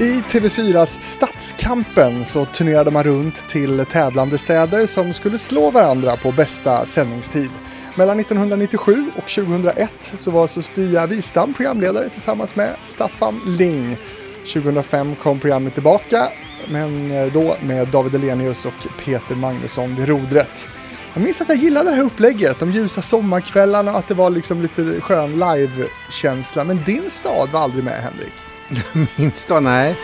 I TV4s Stadskampen så turnerade man runt till tävlande städer som skulle slå varandra på bästa sändningstid. Mellan 1997 och 2001 så var Sofia Wistam programledare tillsammans med Staffan Ling. 2005 kom programmet tillbaka, men eh, då med David Elenius och Peter Magnusson vid rodret. Jag minns att jag gillade det här upplägget, de ljusa sommarkvällarna och att det var liksom lite skön live-känsla. Men din stad var aldrig med, Henrik. Min stad? Nej.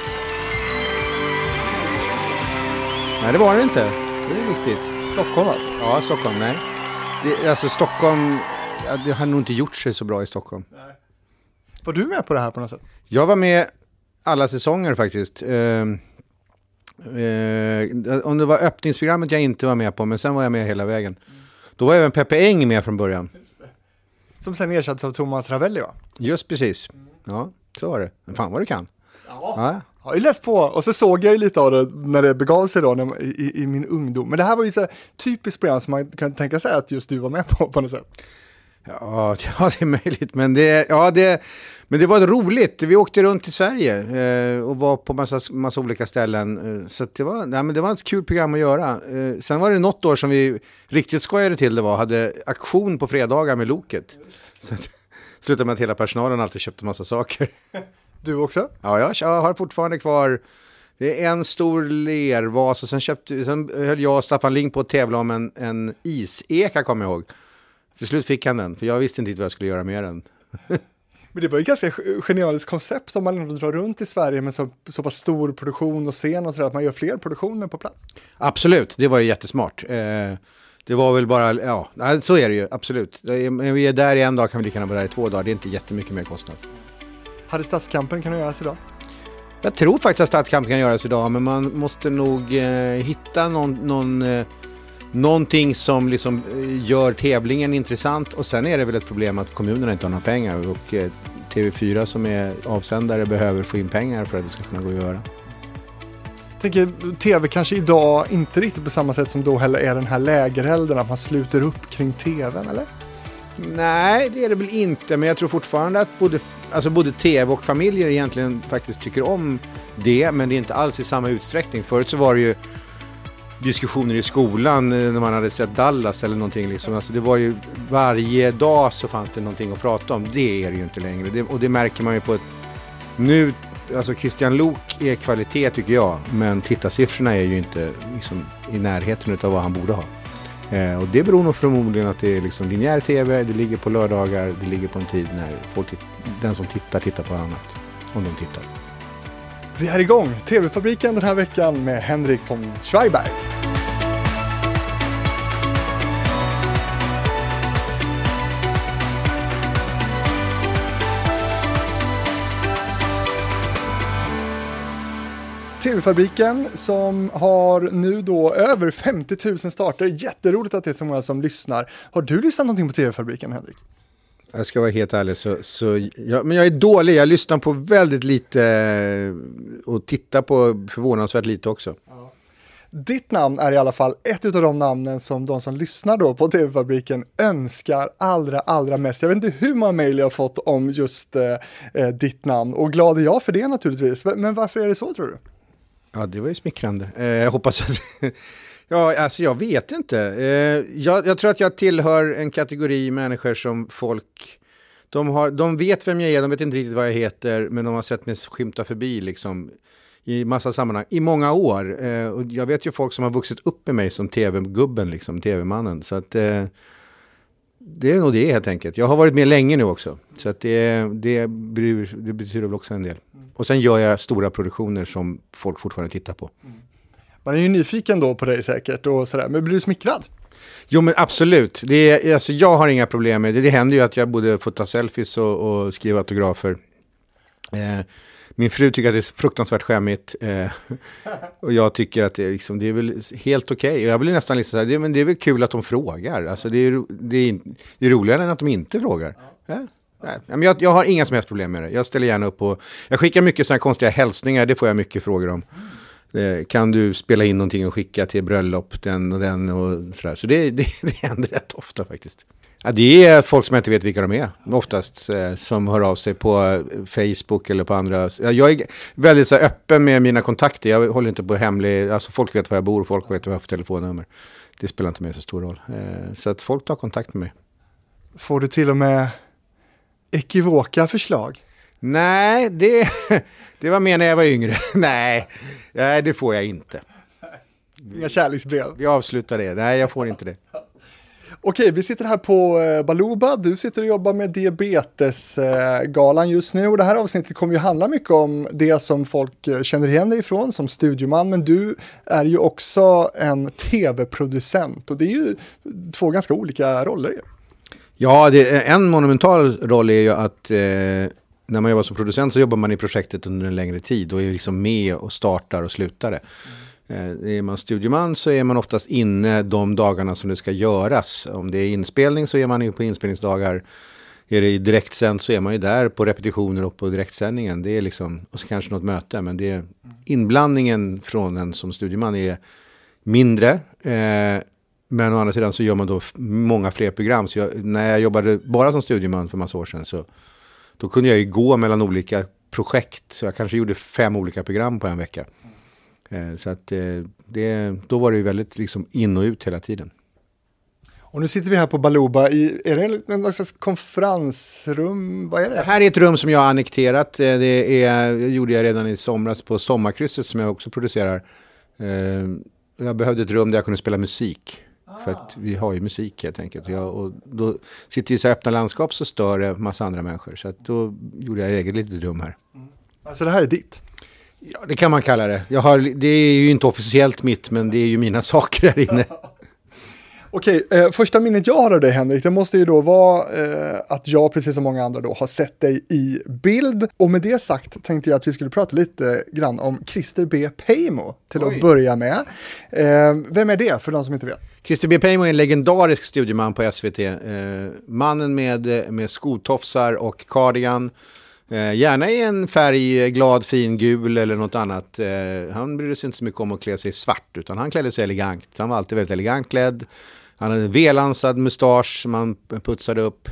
Nej, det var det inte. Det är riktigt. Stockholm alltså? Ja, Stockholm. Nej. Det, alltså Stockholm, ja, det har nog inte gjort sig så bra i Stockholm. Nej. Var du med på det här på något sätt? Jag var med alla säsonger faktiskt. Eh, Eh, om det var öppningsprogrammet jag inte var med på, men sen var jag med hela vägen. Då var även Peppe Eng med från början. Som sen ersattes av Thomas Ravelli va? Just precis. Ja, så var det. Men fan vad du kan. Ja. ja. Jag har ju läst på och så såg jag ju lite av det när det begav sig då när, i, i, min ungdom. Men det här var ju så typiskt program som man kan tänka sig att just du var med på på något sätt. Ja, ja det är möjligt. Men det, ja, det, men det var roligt. Vi åkte runt i Sverige eh, och var på massa, massa olika ställen. Eh, så det var, nej, men det var ett kul program att göra. Eh, sen var det något år som vi riktigt skojade till det var, hade aktion på fredagar med Loket. Slutade med att hela personalen alltid köpte massa saker. Du också? Ja, jag, jag har fortfarande kvar det är en stor lervas och sen, köpte, sen höll jag och Staffan Ling på att tävla om en, en iseka, kommer jag ihåg. Till slut fick han den, för jag visste inte vad jag skulle göra med den. Men det var ju ganska genialiskt koncept om man ändå drar runt i Sverige med så, så pass stor produktion och scen och sådär, att man gör fler produktioner på plats. Absolut, det var ju jättesmart. Eh, det var väl bara, ja, så är det ju, absolut. Vi är där i en dag kan vi lika gärna vara där i två dagar, det är inte jättemycket mer kostnad. Hade Stadskampen kunnat göras idag? Jag tror faktiskt att Stadskampen kan göras idag, men man måste nog eh, hitta någon, någon eh, någonting som liksom eh, gör tävlingen intressant och sen är det väl ett problem att kommunerna inte har några pengar och eh, TV4 som är avsändare behöver få in pengar för att det ska kunna gå att göra. Jag tänker, tv kanske idag inte riktigt på samma sätt som då heller är den här lägerelden, att man sluter upp kring tvn, eller? Nej, det är det väl inte, men jag tror fortfarande att både, alltså både tv och familjer egentligen faktiskt tycker om det, men det är inte alls i samma utsträckning. Förut så var det ju diskussioner i skolan eh, när man hade sett Dallas eller någonting. Liksom. Alltså det var ju, varje dag så fanns det någonting att prata om. Det är det ju inte längre. Det, och det märker man ju på ett... Nu, alltså Christian Lok är kvalitet tycker jag. Men tittarsiffrorna är ju inte liksom, i närheten av vad han borde ha. Eh, och det beror nog förmodligen att det är liksom linjär tv, det ligger på lördagar, det ligger på en tid när folk, den som tittar tittar på annat. Om de tittar. Vi är igång! TV-fabriken den här veckan med Henrik von Schweiberg. TV-fabriken som har nu då över 50 000 starter. Jätteroligt att det är så många som lyssnar. Har du lyssnat någonting på TV-fabriken, Henrik? Jag ska vara helt ärlig, så, så jag, men jag är dålig. Jag lyssnar på väldigt lite eh, och tittar på förvånansvärt lite också. Ja. Ditt namn är i alla fall ett av de namnen som de som lyssnar då på TV-fabriken önskar allra, allra mest. Jag vet inte hur många mejl jag har fått om just eh, eh, ditt namn och glad är jag för det naturligtvis. Men varför är det så tror du? Ja, det var ju smickrande. Eh, jag hoppas att... ja, alltså jag vet inte. Eh, jag, jag, tror att jag tillhör en kategori människor som folk... De, har, de vet vem jag är, de vet inte riktigt vad jag heter, men de har sett mig skymta förbi liksom, i massa sammanhang i många år. Eh, och jag vet ju folk som har vuxit upp med mig som tv-gubben, liksom, tv-mannen. Så att... Eh, det är nog det helt enkelt. Jag har varit med länge nu också. Så att det, det, det betyder väl också en del. Och sen gör jag stora produktioner som folk fortfarande tittar på. Man är ju nyfiken då på dig säkert och sådär, men blir du smickrad? Jo men absolut, det är, alltså, jag har inga problem med det. Det händer ju att jag både får ta selfies och, och skriva autografer. Eh, min fru tycker att det är fruktansvärt skämmigt. Eh, och jag tycker att det, liksom, det är väl helt okej. Okay. Jag blir nästan liksom så här, det, men det är väl kul att de frågar. Alltså, det, är, det, är, det är roligare än att de inte frågar. Ja. Nej, men jag, jag har inga som helst problem med det. Jag ställer gärna upp och jag skickar mycket sådana konstiga hälsningar, det får jag mycket frågor om. Eh, kan du spela in någonting och skicka till bröllop, den och den och sådär. Så det, det, det händer rätt ofta faktiskt. Ja, det är folk som jag inte vet vilka de är, oftast, eh, som hör av sig på eh, Facebook eller på andra. Jag är väldigt så här, öppen med mina kontakter, jag håller inte på hemlig, alltså folk vet var jag bor, folk vet vad jag har för telefonnummer. Det spelar inte med så stor roll. Eh, så att folk tar kontakt med mig. Får du till och med ekivoka förslag? Nej, det, det var mer när jag var yngre. Nej, det får jag inte. Inga kärleksbrev? Vi avslutar det. Nej, jag får inte det. Okej, vi sitter här på eh, Baluba. Du sitter och jobbar med Diabetesgalan just nu och det här avsnittet kommer ju handla mycket om det som folk eh, känner igen dig ifrån som studioman, men du är ju också en tv-producent och det är ju två ganska olika roller. Ja, det, en monumental roll är ju att eh, när man jobbar som producent så jobbar man i projektet under en längre tid och är liksom med och startar och slutar det. Mm. Eh, är man studieman så är man oftast inne de dagarna som det ska göras. Om det är inspelning så är man ju på inspelningsdagar. Är det direktsänd så är man ju där på repetitioner och på direktsändningen. Det är liksom, och så kanske något möte, men det är inblandningen från en som studieman är mindre. Eh, men å andra sidan så gör man då många fler program. Så jag, när jag jobbade bara som studieman för massa år sedan så då kunde jag ju gå mellan olika projekt. Så jag kanske gjorde fem olika program på en vecka. Eh, så att eh, det, då var det ju väldigt liksom in och ut hela tiden. Och nu sitter vi här på Baluba i, är det någon slags konferensrum? Vad är det? Det här är ett rum som jag har annekterat. Eh, det är, gjorde jag redan i somras på Sommarkrysset som jag också producerar. Jag behövde ett rum där jag kunde spela musik. För att vi har ju musik helt enkelt. Jag, och då sitter i så öppna landskap så stör det massa andra människor. Så att då gjorde jag eget litet rum här. Mm. Alltså det här är ditt? Ja, det kan man kalla det. Jag har, det är ju inte officiellt mitt, men det är ju mina saker här inne. Okej, eh, första minnet jag har av dig Henrik, det måste ju då vara eh, att jag, precis som många andra då, har sett dig i bild. Och med det sagt tänkte jag att vi skulle prata lite grann om Christer B. Peimo till Oj. att börja med. Eh, vem är det, för de som inte vet? Christer B. Peimo är en legendarisk studieman på SVT. Eh, mannen med, med skotofsar och cardigan Eh, gärna i en färg, glad, fin, gul eller något annat. Eh, han brydde sig inte så mycket om att klä sig svart, utan han klädde sig elegant. Han var alltid väldigt elegant klädd. Han hade en velansad mustasch som han putsade upp.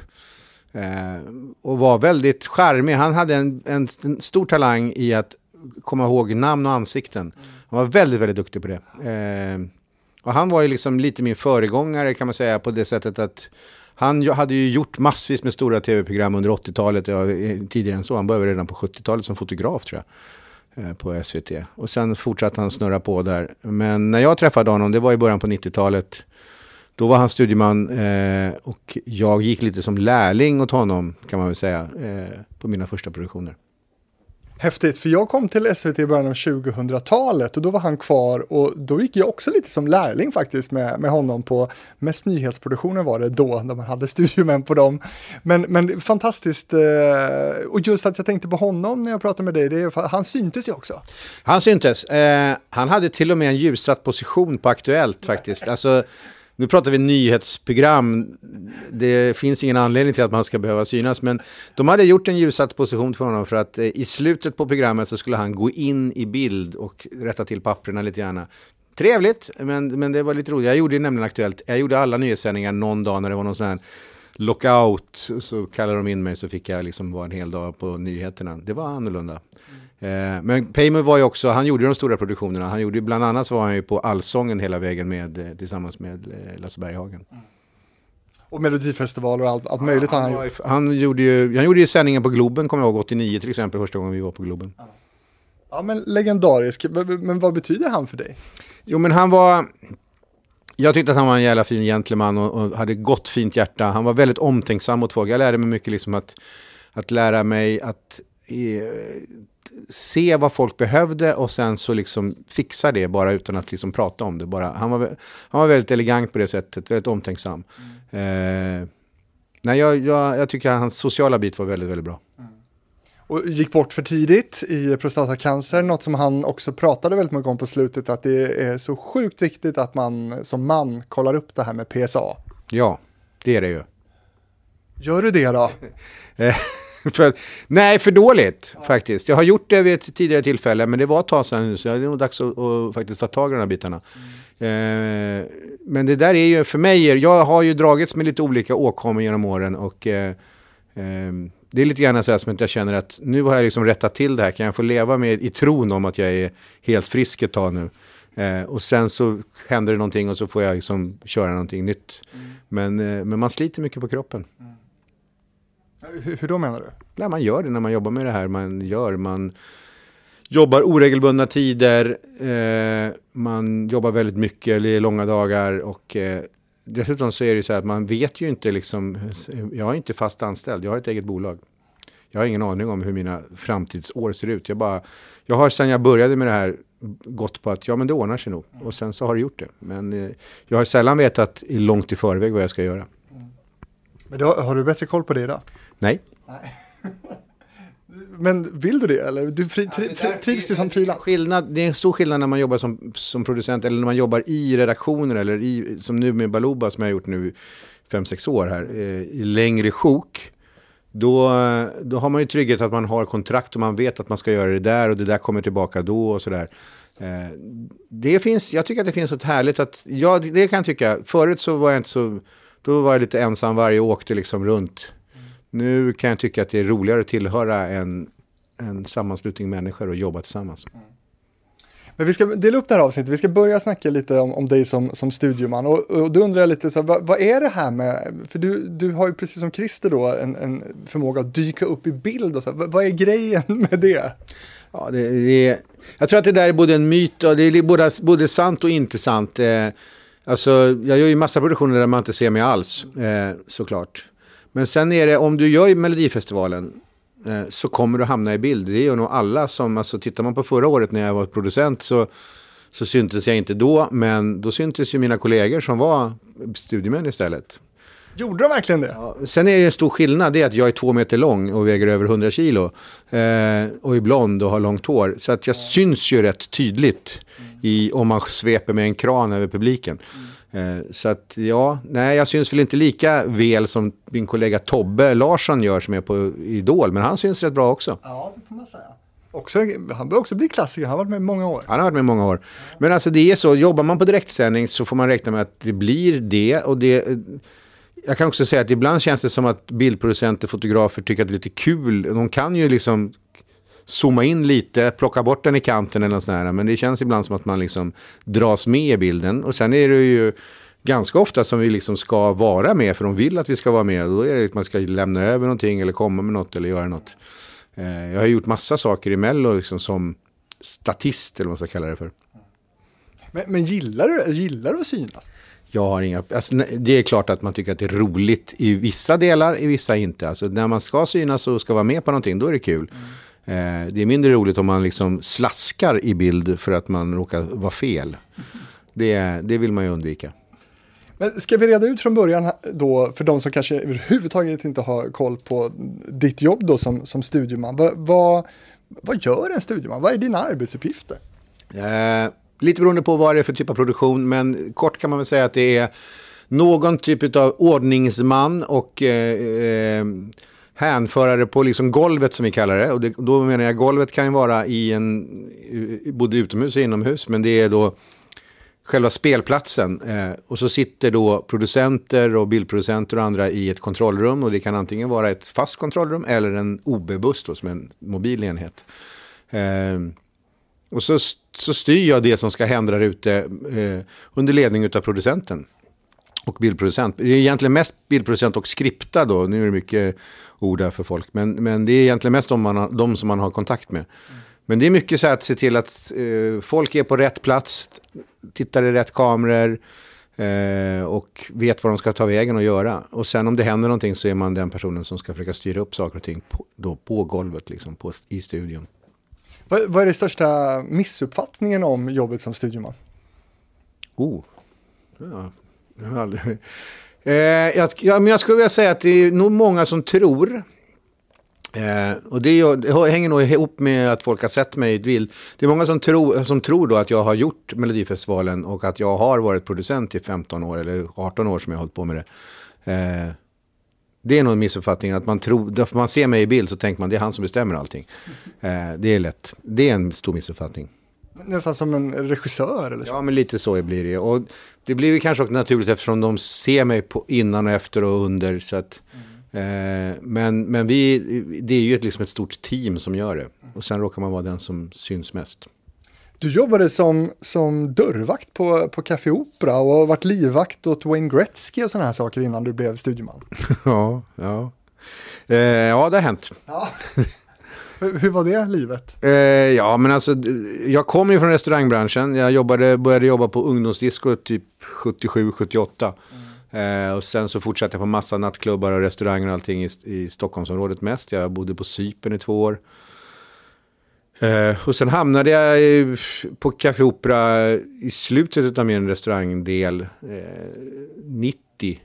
Eh, och var väldigt charmig. Han hade en, en, en, stor talang i att komma ihåg namn och ansikten. Han var väldigt, väldigt duktig på det. Eh, och han var ju liksom lite min föregångare kan man säga på det sättet att han hade ju gjort massvis med stora tv-program under 80-talet, ja, tidigare än så. Han började redan på 70-talet som fotograf tror jag, eh, på SVT. Och sen fortsatte han snurra på där. Men när jag träffade honom, det var i början på 90-talet, då var han studieman eh, och jag gick lite som lärling åt honom, kan man väl säga, eh, på mina första produktioner. Häftigt, för jag kom till SVT i början av 2000-talet och då var han kvar och då gick jag också lite som lärling faktiskt med, med honom på Mest nyhetsproduktioner var det då, där man hade studiomän på dem. Men, men fantastiskt, eh, och just att jag tänkte på honom när jag pratade med dig, det är, han syntes ju också. Han syntes, eh, han hade till och med en ljussatt position på Aktuellt faktiskt. Alltså, nu pratar vi nyhetsprogram. Det finns ingen anledning till att man ska behöva synas. Men de hade gjort en ljussatt position för honom för att eh, i slutet på programmet så skulle han gå in i bild och rätta till papperna lite gärna. Trevligt, men, men det var lite roligt. Jag gjorde nämligen Aktuellt. Jag gjorde alla nyhetssändningar någon dag när det var någon sån här lockout. Så kallade de in mig så fick jag liksom vara en hel dag på nyheterna. Det var annorlunda. Eh, men Paymer var ju också, han gjorde de stora produktionerna. Han gjorde bland annat så var han ju på Allsången hela vägen med, eh, tillsammans med eh, Lasse Berghagen. Mm. Och Melodifestivaler och allt, allt möjligt han, han, han, han gjorde ju, han gjorde ju sändningen på Globen, kommer jag ihåg, 89 till exempel, första gången vi var på Globen. Ja, men legendarisk. Men vad betyder han för dig? Jo, men han var... Jag tyckte att han var en jävla fin gentleman och, och hade gott fint hjärta. Han var väldigt omtänksam mot folk. Jag lärde mig mycket liksom att, att lära mig att se vad folk behövde och sen så liksom fixa det bara utan att liksom prata om det. Bara, han, var, han var väldigt elegant på det sättet, väldigt omtänksam. Mm. Eh, nej, jag, jag, jag, tycker att hans sociala bit var väldigt, väldigt bra. Mm. Och gick bort för tidigt i prostatacancer, något som han också pratade väldigt mycket om på slutet, att det är så sjukt viktigt att man som man kollar upp det här med PSA. Ja, det är det ju. Gör du det då? För, nej, för dåligt ja. faktiskt. Jag har gjort det vid ett tidigare tillfälle, men det var ett tag sedan nu, så det är nog dags att, att faktiskt ta tag i de här bitarna. Eh, men det där är ju för mig, jag har ju dragits med lite olika åkommor genom åren och eh, eh, det är lite grann så här som att jag känner att nu har jag liksom rättat till det här. Kan jag få leva med i tron om att jag är helt frisk ett tag nu? Eh, och sen så händer det någonting och så får jag liksom köra någonting nytt. Mm. Men, eh, men man sliter mycket på kroppen. Mm. Hur, hur, då menar du? Nej, man gör det när man jobbar med det här. Man gör, man jobbar oregelbundna tider, eh, man jobbar väldigt mycket, eller långa dagar och eh, dessutom så är det så här att man vet ju inte liksom, jag är inte fast anställd, jag har ett eget bolag. Jag har ingen aning om hur mina framtidsår ser ut. Jag, bara, jag har sedan jag började med det här gått på att ja men det ordnar sig nog. Och sen så har det gjort det. Men eh, jag har sällan vetat långt i förväg vad jag ska göra. Men då, har du bättre koll på det idag? Nej. Nej. Men vill du det eller? Du fri, tri, alltså, trivs du som frilans? Skillnad, det är en stor skillnad när man jobbar som, som producent eller när man jobbar i redaktioner eller i, som nu med Baluba som jag har gjort nu fem sex år här, eh, i längre sjok. Då, då har man ju trygghet att man har kontrakt och man vet att man ska göra det där och det där kommer tillbaka då och sådär. Eh, det finns, jag tycker att det finns något härligt att, ja det kan jag tycka, förut så var jag inte så, då var jag lite ensam varje och åkte liksom runt nu kan jag tycka att det är roligare att tillhöra en, en sammanslutning människor och jobba tillsammans. Mm. Men vi ska dela upp det här avsnittet, vi ska börja snacka lite om, om dig som, som studioman. Och, och då undrar jag lite, så här, vad, vad, är det här med, för du, du har ju precis som Christer då en, en förmåga att dyka upp i bild och så, vad, vad är grejen med det? Ja, det, det, jag tror att det där är både en myt och det är både, både sant och inte sant. Eh, alltså, jag gör ju massa produktioner där man inte ser mig alls, eh, såklart. Men sen är det, om du gör Melodifestivalen eh, så kommer du hamna i bild. Det gör nog alla som, alltså tittar man på förra året när jag var producent så, så syntes jag inte då, men då syntes ju mina kollegor som var studiemän istället. Gjorde de verkligen det? Ja, sen är det en stor skillnad, det är att jag är två meter lång och väger över 100 kilo. Eh, och är blond och har långt hår. Så att jag mm. syns ju rätt tydligt i, om man sveper med en kran över publiken. Mm. Eh, så att ja, nej jag syns väl inte lika väl som min kollega Tobbe Larsson gör som är på Idol, men han syns rätt bra också. Ja, det får man säga. Också, han bör också bli klassiker, han har varit med i många år. Han har varit med i många år. Men alltså det är så, jobbar man på direktsändning så får man räkna med att det blir det. Och det jag kan också säga att ibland känns det som att bildproducenter, fotografer tycker att det är lite kul. De kan ju liksom zooma in lite, plocka bort den i kanten eller något sånt här. Men det känns ibland som att man liksom dras med i bilden. Och sen är det ju ganska ofta som vi liksom ska vara med, för de vill att vi ska vara med. Och då är det att man ska lämna över någonting eller komma med något eller göra något. Eh, jag har gjort massa saker i Mello liksom som statist eller vad man ska kalla det för. Men, men gillar, du, gillar du att synas? Jag har inga, alltså, det är klart att man tycker att det är roligt i vissa delar, i vissa inte. Alltså, när man ska synas och ska vara med på någonting, då är det kul. Mm. Eh, det är mindre roligt om man liksom slaskar i bild för att man råkar vara fel. Det, det vill man ju undvika. Men ska vi reda ut från början då, för de som kanske överhuvudtaget inte har koll på ditt jobb då som, som studieman. Vad, vad, vad gör en studieman? Vad är dina arbetsuppgifter? Eh, lite beroende på vad det är för typ av produktion, men kort kan man väl säga att det är någon typ av ordningsman och eh, hänföra hänförare på liksom golvet som vi kallar det. Och det, då menar jag golvet kan ju vara i en, både utomhus och inomhus, men det är då själva spelplatsen. Eh, och så sitter då producenter och bildproducenter och andra i ett kontrollrum. Och det kan antingen vara ett fast kontrollrum eller en OB-buss som är en mobil enhet. Eh, och så, så styr jag det som ska hända där ute eh, under ledning av producenten och bildproducent. Det är egentligen mest bildproducent och skripta då. Nu är det mycket ord här för folk. Men, men det är egentligen mest de, man har, de som man har kontakt med. Men det är mycket så att se till att eh, folk är på rätt plats, tittar i rätt kameror eh, och vet vad de ska ta vägen och göra. Och sen om det händer någonting så är man den personen som ska försöka styra upp saker och ting på, då, på golvet, liksom, på, i studion. Vad, vad är den största missuppfattningen om jobbet som studioman? Oh, ja, Eh, jag, ja, men jag skulle vilja säga att det är nog många som tror Eh, och det, det, hänger nog ihop med att folk har sett mig i bild. Det är många som, tro, som tror då att jag har gjort Melodifestivalen och att jag har varit producent i 15 år eller 18 år som jag har hållit på med det. Eh, det är nog en missuppfattning att man tror, därför man ser mig i bild så tänker man det är han som bestämmer allting. Eh, det är lätt, det är en stor missuppfattning. Nästan som en regissör eller så. Ja, men lite så blir det. Och det blir ju kanske också naturligt eftersom de ser mig på innan och efter och under. Så att, mm. eh, men men vi, det är ju ett, liksom ett stort team som gör det. Och sen råkar man vara den som syns mest. Du jobbade som, som dörrvakt på, på Café Opera och har varit livvakt åt Wayne Gretzky och sådana här saker innan du blev studieman. ja, ja. Eh, ja, det har hänt. Ja. Hur var det livet? Eh, ja, men alltså, jag kom ju från restaurangbranschen. Jag jobbade, började jobba på ungdomsdisco typ 77-78. Mm. Eh, och sen så fortsatte jag på massa nattklubbar och restauranger och allting i, i Stockholmsområdet mest. Jag bodde på Sypen i två år. Eh, och sen hamnade jag i, på Café Opera i slutet av min restaurangdel, eh, 90.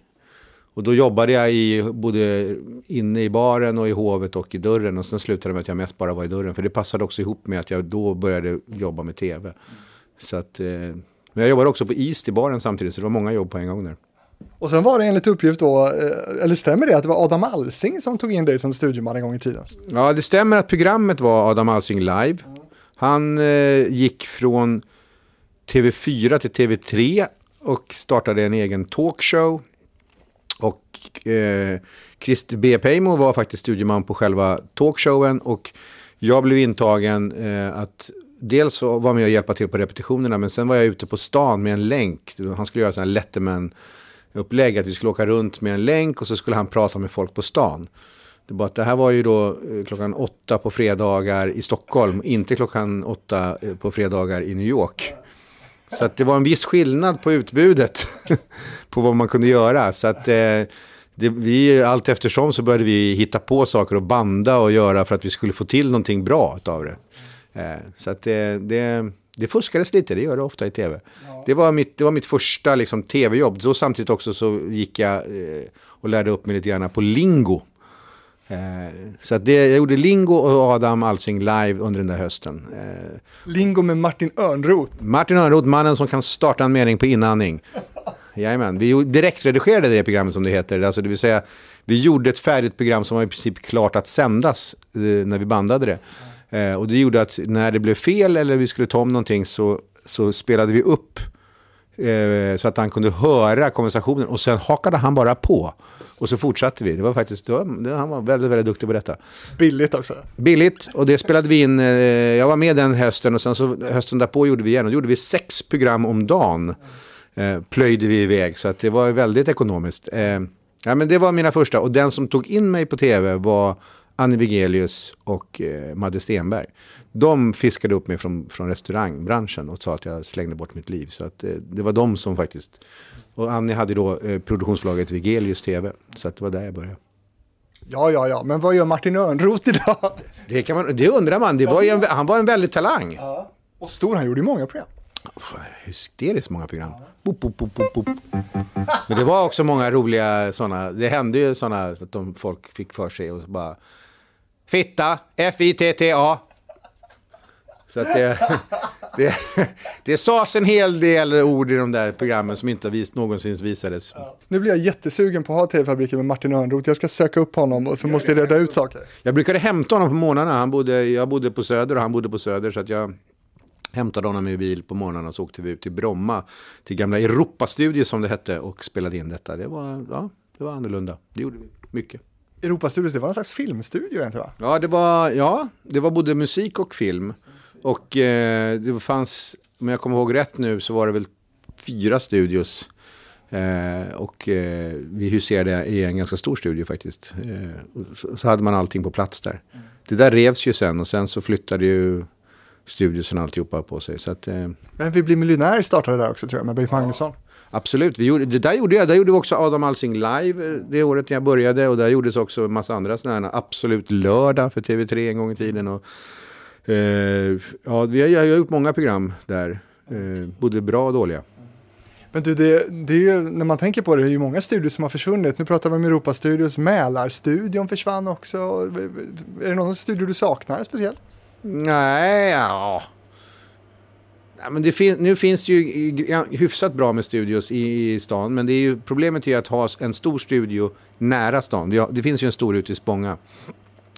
Och då jobbade jag i, både inne i baren och i hovet och i dörren. Och sen slutade det med att jag mest bara var i dörren. För det passade också ihop med att jag då började jobba med tv. Så att, eh, men jag jobbade också på East i baren samtidigt, så det var många jobb på en gång där. Och sen var det enligt uppgift då, eh, eller stämmer det att det var Adam Alsing som tog in dig som studieman en gång i tiden? Ja, det stämmer att programmet var Adam Alsing live. Han eh, gick från TV4 till TV3 och startade en egen talkshow. Och eh, Christer B. Peimo var faktiskt studieman på själva talkshowen och jag blev intagen eh, att dels vara med och hjälpa till på repetitionerna men sen var jag ute på stan med en länk. Han skulle göra sådana här Letterman upplägg att vi skulle åka runt med en länk och så skulle han prata med folk på stan. Det, bara att det här var ju då eh, klockan åtta på fredagar i Stockholm, inte klockan åtta eh, på fredagar i New York. Så att det var en viss skillnad på utbudet på vad man kunde göra. Så att eh, det, vi, allt eftersom så började vi hitta på saker och banda och göra för att vi skulle få till någonting bra av det. Eh, så att det, det, det fuskades lite, det gör det ofta i tv. Ja. Det, var mitt, det var mitt första liksom, tv-jobb. Då samtidigt också så gick jag eh, och lärde upp mig lite grann på lingo. Eh, så att det, jag gjorde Lingo och Adam Alsing live under den där hösten. Eh, Lingo med Martin Örnroth. Martin Örnroth, mannen som kan starta en mening på inandning. Jajamän, vi direktredigerade det programmet som det heter. Alltså det vill säga, vi gjorde ett färdigt program som var i princip klart att sändas eh, när vi bandade det. Eh, och det gjorde att när det blev fel eller vi skulle ta om någonting så, så spelade vi upp eh, så att han kunde höra konversationen och sen hakade han bara på. Och så fortsatte vi. Det var faktiskt, det var, han var väldigt, väldigt duktig på detta. Billigt också. Billigt, och det spelade vi in. Eh, jag var med den hösten och sen så hösten därpå gjorde vi igen. Och då gjorde vi sex program om dagen. Eh, plöjde vi iväg, så att det var väldigt ekonomiskt. Eh, ja, men det var mina första. Och den som tog in mig på tv var Annie Wigelius och eh, Madde Stenberg. De fiskade upp mig från, från restaurangbranschen och sa att jag slängde bort mitt liv. Så att, eh, det var de som faktiskt... Och Annie hade då eh, produktionsbolaget Wigelius TV. Så att det var där jag började. Ja, ja, ja, men vad gör Martin Örnroth idag? Det, kan man, det undrar man. Det var en, han var en väldig talang. Ja. Och stor, han gjorde ju många program. Hysteriskt många program. Ja. Boop, boop, boop, boop, Men det var också många roliga sådana. Det hände ju sådana att de folk fick för sig och bara Fitta, F-I-T-T-A. Så att det, det, det sades en hel del ord i de där programmen som inte vis, någonsin visades. Ja. Nu blir jag jättesugen på att ha TV-fabriken med Martin Örnroth. Jag ska söka upp honom för måste reda ut saker. Jag brukade hämta honom på morgnarna. Han bodde, jag bodde på Söder och han bodde på Söder. Så att jag hämtade honom i bil på morgonen och så åkte vi ut till Bromma. Till gamla Europastudio som det hette och spelade in detta. Det var, ja, det var annorlunda. Det gjorde vi mycket. Europastudios, det var en slags filmstudio egentligen va? Ja, det var, ja, det var både musik och film. Och eh, det fanns, om jag kommer ihåg rätt nu, så var det väl fyra studios. Eh, och eh, vi huserade i en ganska stor studio faktiskt. Eh, så, så, hade man allting på plats där. Mm. Det där revs ju sen och sen så flyttade ju studiosen alltihopa på sig. Så att, eh, Men Vi blir miljonär startade där också tror jag med Bengt Magnusson. Ja. Absolut, vi gjorde, det där gjorde jag. Där gjorde vi också Adam Alsing live eh, det året jag började. Och där gjordes också en massa andra sådana här Absolut lördag för TV3 en gång i tiden. Och, eh, ja, vi har, jag har gjort många program där, eh, både bra och dåliga. Men du, det, det är, när man tänker på det, det är ju många studios som har försvunnit. Nu pratar vi om Europastudios, Mälarstudion försvann också. Är det någon studio du saknar speciellt? Nej, ja, Ja, men det fin nu finns det ju hyfsat bra med studios i, i stan. Men det är ju, problemet är att ha en stor studio nära stan. Har, det finns ju en stor ute i Spånga.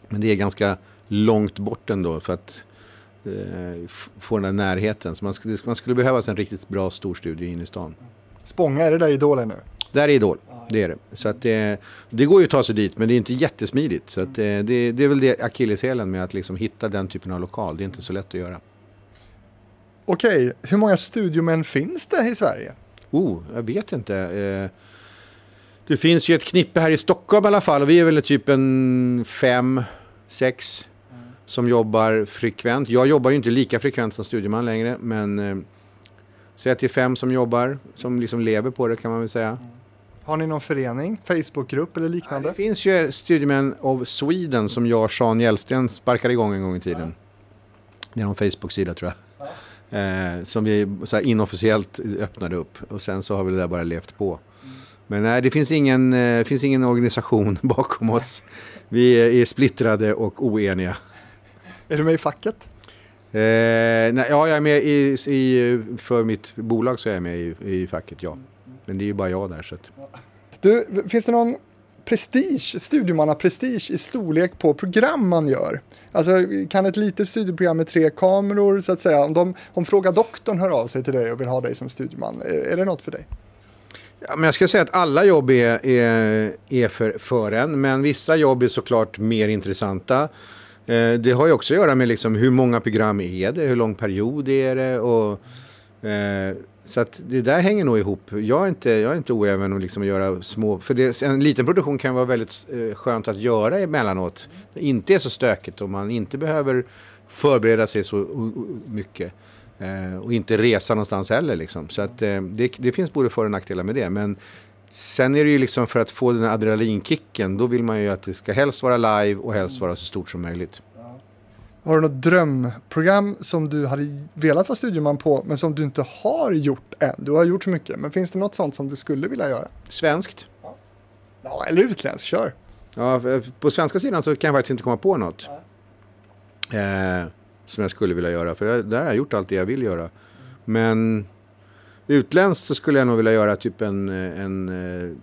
Men det är ganska långt bort ändå. För att eh, få den där närheten. Så man skulle, man skulle behöva en riktigt bra storstudio in i stan. Spånga, är det där Idol nu? Där är Idol, det är det. Så att det, det går ju att ta sig dit men det är inte jättesmidigt. Så att det, det, det är väl det akilleshälen med att liksom hitta den typen av lokal. Det är inte så lätt att göra. Okej, hur många studiomän finns det i Sverige? Oh, jag vet inte. Eh, det finns ju ett knippe här i Stockholm i alla fall och vi är väl typ en fem, sex som jobbar frekvent. Jag jobbar ju inte lika frekvent som studieman längre men eh, säg att det är fem som jobbar, som liksom lever på det kan man väl säga. Har ni någon förening, Facebookgrupp eller liknande? Det finns ju Studiemän of Sweden som jag och Sean Hjellsten sparkade igång en gång i tiden. Det är någon Facebook-sida tror jag. Eh, som vi så inofficiellt öppnade upp och sen så har vi det där bara levt på. Men nej, det finns ingen, eh, finns ingen organisation bakom oss. Vi är splittrade och oeniga. Är du med i facket? Eh, nej, ja, jag är med i, i, för mitt bolag så är jag med i, i facket, ja. Men det är ju bara jag där så att... Du, finns det någon prestige, studiemannaprestige i storlek på program man gör? Alltså kan ett litet studieprogram med tre kameror så att säga, om, de, om Fråga Doktorn hör av sig till dig och vill ha dig som studieman, är, är det något för dig? Ja, men jag ska säga att alla jobb är, är, är för, för en, men vissa jobb är såklart mer intressanta. Eh, det har ju också att göra med liksom hur många program är det, hur lång period är det och eh, så att det där hänger nog ihop. Jag är inte, jag är inte oäven om liksom att göra små... För det, en liten produktion kan vara väldigt eh, skönt att göra emellanåt. Det inte är så stökigt och man inte behöver förbereda sig så mycket. Eh, och inte resa någonstans heller. Liksom. Så att, eh, det, det, finns både för och nackdelar med det. Men sen är det ju liksom för att få den här adrenalinkicken. Då vill man ju att det ska helst vara live och helst vara så stort som möjligt. Har du något drömprogram som du hade velat vara studieman på men som du inte har gjort än? Du har gjort så mycket, men finns det något sånt som du skulle vilja göra? Svenskt. Ja, eller utländskt, kör. Ja, på svenska sidan så kan jag faktiskt inte komma på något. Eh, som jag skulle vilja göra, för jag, där har jag gjort allt det jag vill göra. Men utländskt så skulle jag nog vilja göra typ en, en, en eh,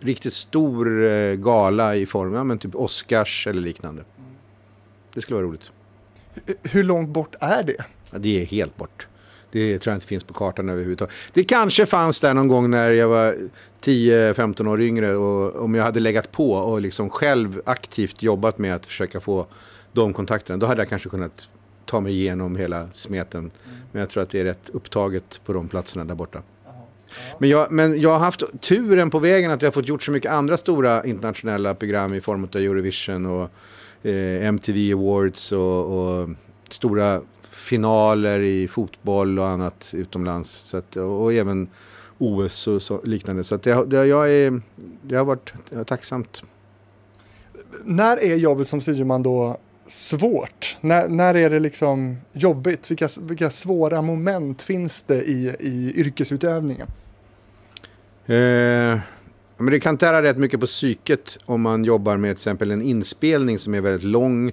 riktigt stor eh, gala i form av typ Oscars eller liknande. Det skulle vara roligt. Hur långt bort är det? Ja, det är helt bort. Det tror jag inte finns på kartan överhuvudtaget. Det kanske fanns där någon gång när jag var 10-15 år yngre och om jag hade legat på och liksom själv aktivt jobbat med att försöka få de kontakterna. Då hade jag kanske kunnat ta mig igenom hela smeten. Men jag tror att det är rätt upptaget på de platserna där borta. Men jag, men jag har haft turen på vägen att jag har fått gjort så mycket andra stora internationella program i form av Eurovision och eh, MTV Awards och, och, stora finaler i fotboll och annat utomlands. Så att, och, och även OS och så, liknande. Så att det, det, jag är, det har varit tacksamt. När är jobbet som studieman då svårt? När, när är det liksom jobbigt? Vilka, vilka svåra moment finns det i, i yrkesutövningen? Eh, men det kan tära rätt mycket på psyket om man jobbar med till exempel en inspelning som är väldigt lång.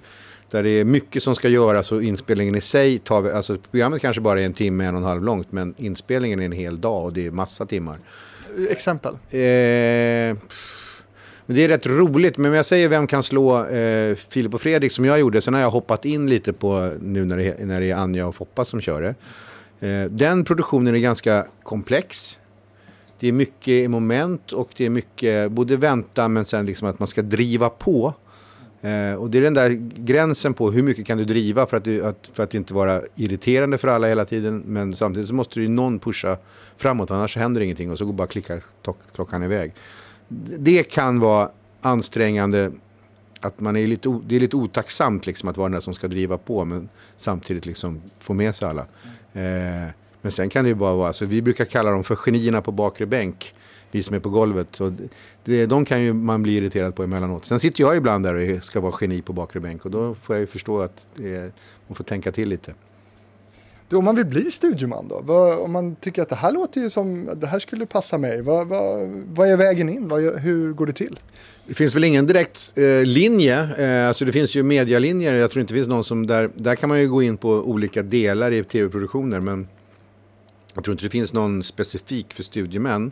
Där det är mycket som ska göras och inspelningen i sig tar, alltså programmet kanske bara är en timme, en och en halv långt. Men inspelningen är en hel dag och det är massa timmar. Exempel? Eh, men det är rätt roligt, men jag säger vem kan slå eh, Filip och Fredrik som jag gjorde. Sen har jag hoppat in lite på nu när det, när det är Anja och Foppa som kör det. Eh, den produktionen är ganska komplex. Det är mycket moment och det är mycket både vänta men sen liksom att man ska driva på. Eh, och det är den där gränsen på hur mycket kan du driva för att, du, att, för att inte vara irriterande för alla hela tiden. Men samtidigt så måste ju någon pusha framåt annars händer ingenting och så går bara klicka klockan iväg det kan vara ansträngande. Att man är lite, det är lite otacksamt liksom att vara den där som ska driva på men samtidigt liksom få med sig alla. Eh, men sen kan det ju bara vara, alltså, vi brukar kalla dem för genierna på bakre bänk. Vi som är på golvet. Så det, de kan ju man bli irriterad på emellanåt. Sen sitter jag ibland där och ska vara geni på bakre bänk. Och då får jag ju förstå att är, man får tänka till lite. Du, om man vill bli studieman då? Vad, om man tycker att det här låter ju som, det här skulle passa mig. Vad, vad, vad är vägen in? Vad, hur går det till? Det finns väl ingen direkt eh, linje. Eh, alltså det finns ju medialinjer. Jag tror inte det finns någon som där, där kan man ju gå in på olika delar i tv-produktioner. Men jag tror inte det finns någon specifik för studiemän.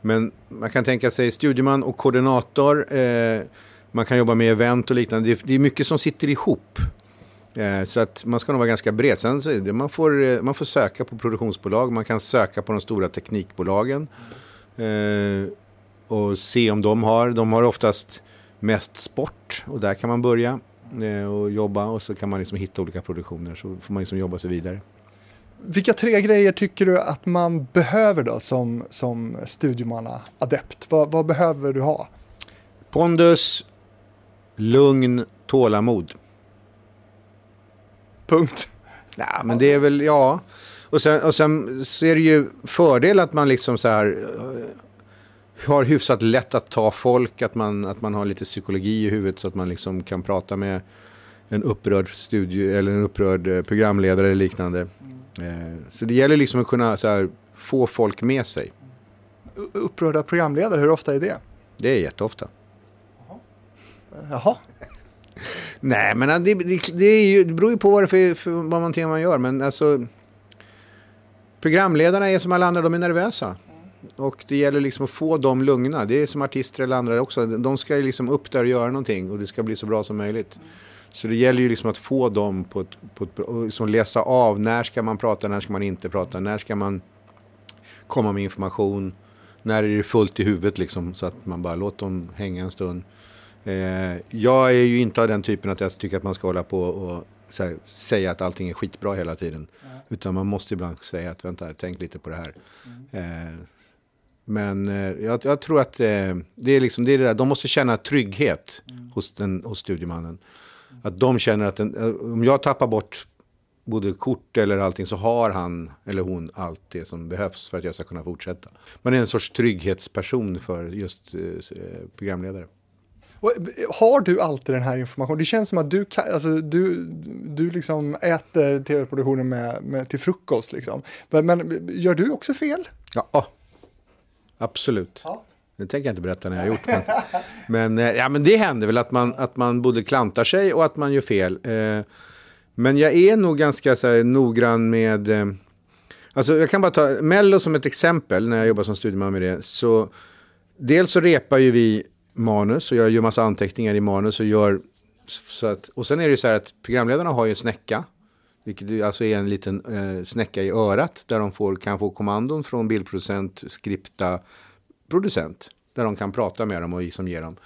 Men man kan tänka sig studieman och koordinator. Eh, man kan jobba med event och liknande. Det, det är mycket som sitter ihop. Eh, så att man ska nog vara ganska bred. Sen så det, man, får, eh, man får söka på produktionsbolag, man kan söka på de stora teknikbolagen. Eh, och se om de har, de har oftast mest sport och där kan man börja eh, och jobba och så kan man liksom hitta olika produktioner så får man liksom jobba sig vidare. Vilka tre grejer tycker du att man behöver då som, som studiomanna-adept? Vad, vad behöver du ha? Pondus, lugn, tålamod. Punkt. Ja, men det är väl, ja. Och sen, och sen så är det ju fördel att man liksom så här eh, har hyfsat lätt att ta folk, att man, att man har lite psykologi i huvudet så att man liksom kan prata med en upprörd studie eller en upprörd eh, programledare eller liknande. Mm. Så det gäller liksom att kunna här, få folk med sig. Upprörda programledare, hur ofta är det? Det är jätteofta. Jaha. Nej, men det, det, det, är ju, det beror ju på vad, det för, för, vad man, man gör. Men alltså, programledarna är som alla andra, de är nervösa. Och det gäller liksom att få dem lugna. Det är som artister eller andra också. De ska ju liksom upp där och göra någonting och det ska bli så bra som möjligt. Så det gäller ju liksom att få dem på ett, på ett, och liksom läsa av när ska man prata, när ska man inte prata, när ska man komma med information, när är det fullt i huvudet liksom så att man bara låter dem hänga en stund. Eh, jag är ju inte av den typen att jag tycker att man ska hålla på och här, säga att allting är skitbra hela tiden. Mm. Utan man måste ibland säga att vänta, tänk lite på det här. Mm. Eh, men eh, jag, jag, tror att eh, det är liksom det, är det där. de måste känna trygghet mm. hos, den, hos studiemannen. Att de känner att den, eh, om jag tappar bort både kort eller allting så har han eller hon allt det som behövs för att jag ska kunna fortsätta. Man är en sorts trygghetsperson för just eh, programledare. Och har du alltid den här informationen? Det känns som att du, alltså, du, du liksom äter tv-produktionen med, med, till frukost. Liksom. Men, men, gör du också fel? Ja, absolut. Ja. Det tänker jag inte berätta när jag har gjort. Men, men, eh, ja, men det händer väl att man, att man både klantar sig och att man gör fel. Eh, men jag är nog ganska så här, noggrann med... Eh, alltså jag kan bara ta Mello som ett exempel när jag jobbar som studieman med det. Så dels så repar ju vi manus och jag gör massa anteckningar i manus och gör så att, och sen är det ju så här att programledarna har ju en snäcka, vilket alltså är en liten eh, snäcka i örat där de får, kan få kommandon från bildproducent, skripta, producent, där de kan prata med dem och liksom ge dem.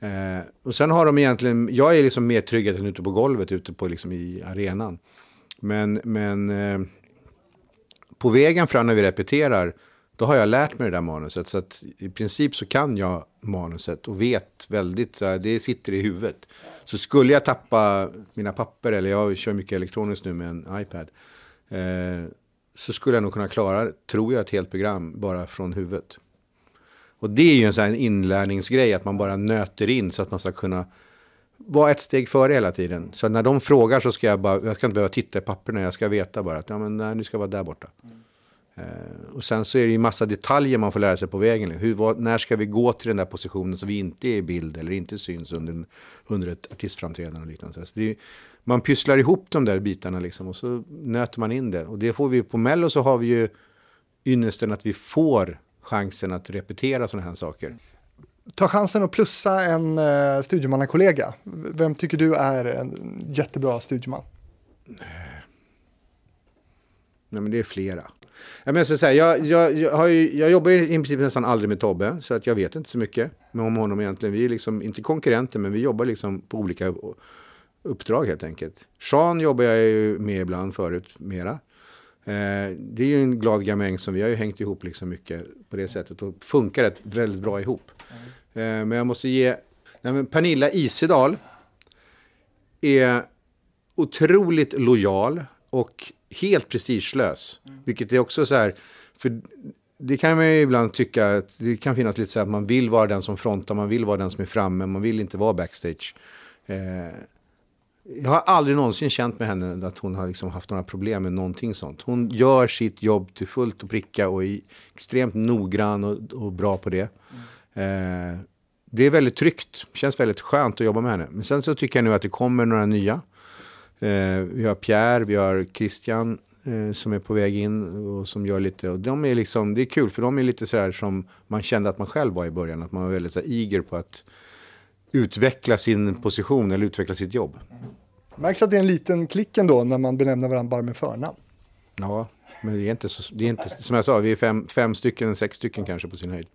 Eh, och sen har de egentligen, jag är liksom mer tryggheten ute på golvet, ute på liksom i arenan. Men, men eh, på vägen fram när vi repeterar då har jag lärt mig det där manuset. Så att i princip så kan jag manuset och vet väldigt, så här, det sitter i huvudet. Så skulle jag tappa mina papper, eller jag kör mycket elektroniskt nu med en iPad, eh, så skulle jag nog kunna klara, tror jag, ett helt program bara från huvudet. Och det är ju en sån här inlärningsgrej, att man bara nöter in så att man ska kunna vara ett steg före hela tiden. Så när de frågar så ska jag bara, jag ska inte behöva titta i papperna, jag ska veta bara att ja, men, nej, ni ska vara där borta. Mm. Eh, och sen så är det ju massa detaljer man får lära sig på vägen. Liksom. Hur, vad, när ska vi gå till den där positionen så vi inte är i bild eller inte syns under, under ett artistframträdande och liknande. Så är, man pysslar ihop de där bitarna liksom och så nöter man in det. Och det får vi på Mello så har vi ju ynnesten att vi får chansen att repetera sådana här saker. Ta chansen att plussa en uh, studiemannakollega. Vem tycker du är en jättebra studieman? Nej, men det är flera. Jag, menar så här, jag, jag, jag, ju, jag jobbar i princip nästan aldrig med Tobbe, så att jag vet inte så mycket om honom egentligen. Vi är liksom inte konkurrenter, men vi jobbar liksom på olika uppdrag helt enkelt. Sean jobbar jag ju med ibland förut, mera. Eh, det är ju en glad gamäng som vi har ju hängt ihop liksom mycket på det sättet och funkar rätt, väldigt bra ihop. Mm. Eh, men jag måste ge, nej, men Pernilla Isedal är otroligt lojal och helt prestigelös. Mm. Vilket är också så här, för det kan man ju ibland tycka att det kan finnas lite så här att man vill vara den som frontar, man vill vara den som är framme, man vill inte vara backstage. Eh, jag har aldrig någonsin känt med henne att hon har liksom haft några problem med någonting sånt. Hon gör sitt jobb till fullt och pricka och är extremt noggrann och, och bra på det. Mm. Eh, det är väldigt tryggt, känns väldigt skönt att jobba med henne. Men sen så tycker jag nu att det kommer några nya. Eh, vi har Pierre, vi har Christian eh, som är på väg in och som gör lite, och de är liksom, det är kul för de är lite sådär som man kände att man själv var i början, att man var väldigt så eager på att utveckla sin position eller utveckla sitt jobb. Märks att det är en liten klick ändå när man benämner varandra bara med förnamn. Ja, men det är inte, så, det är inte som jag sa, vi är fem, fem stycken, sex stycken kanske på sin höjd.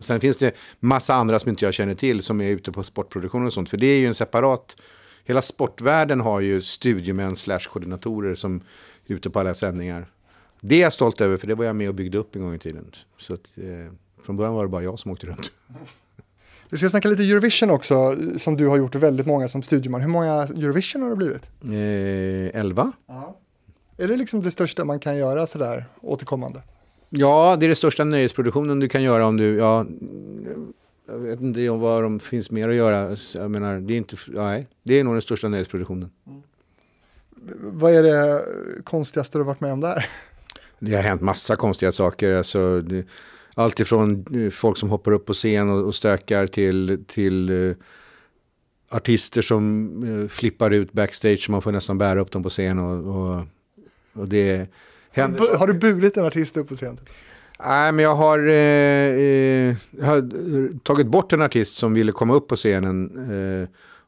Sen finns det massa andra som inte jag känner till som är ute på sportproduktion och sånt. För det är ju en separat, hela sportvärlden har ju studiemän slash koordinatorer som är ute på alla sändningar. Det är jag stolt över för det var jag med och byggde upp en gång i tiden. Så att, eh, från början var det bara jag som åkte runt. Vi ska snacka lite Eurovision också, som du har gjort väldigt många som studieman. Hur många Eurovision har det blivit? Eh, elva. Ja. Är det liksom det största man kan göra sådär återkommande? Ja, det är det största nöjesproduktionen du kan göra om du, ja, jag vet inte vad de finns mer att göra. Jag menar, det är inte, nej, det är nog den största nöjesproduktionen. Mm. Vad är det konstigaste du har varit med om där? Det har hänt massa konstiga saker. Alltså, det, allt ifrån eh, folk som hoppar upp på scen och, och stökar till, till uh, artister som uh, flippar ut backstage man får nästan bära upp dem på scen. Och, och, och det händer. Har du burit en artist upp på scen? Nej, men jag har, eh, har, tagit bort en artist som ville komma upp på scenen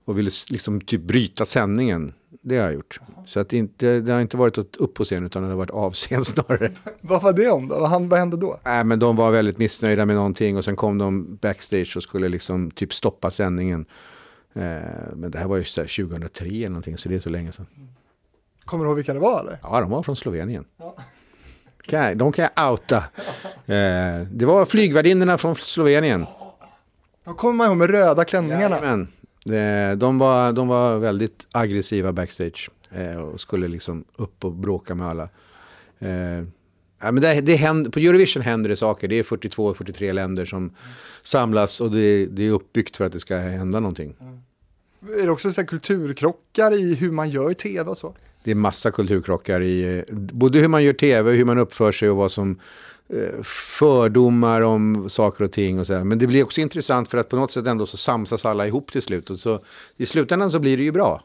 och ville liksom typ bryta sändningen. Det har jag gjort. Så att inte, det har inte varit upp på scen utan det har varit av scen snarare. vad var det om då? Vad, hände då? Nej, men de var väldigt missnöjda med någonting och sen kom de backstage och skulle liksom typ stoppa sändningen. Eh, men det här var ju 2003 eller någonting så det är så länge sedan. Kommer du ihåg vilka det var eller? Ja, de var från Slovenien. Ja. de kan jag outa. Eh, det var flygvärdinnorna från Slovenien. De kommer man ihåg med röda klänningarna. Jajamän. Eh, de var, de var väldigt aggressiva backstage eh, och skulle liksom upp och bråka med alla. Eh, ja, men det, det händer, på Eurovision händer det saker. Det är 42-43 länder som samlas och det, det, är uppbyggt för att det ska hända någonting. Mm. Är det också så kulturkrockar i hur man gör tv och så? Det är massa kulturkrockar i både hur man gör tv, hur man uppför sig och vad som fördomar om saker och ting. Och så Men det blir också intressant för att på något sätt ändå så samsas alla ihop till slut. Och så, I slutändan så blir det ju bra.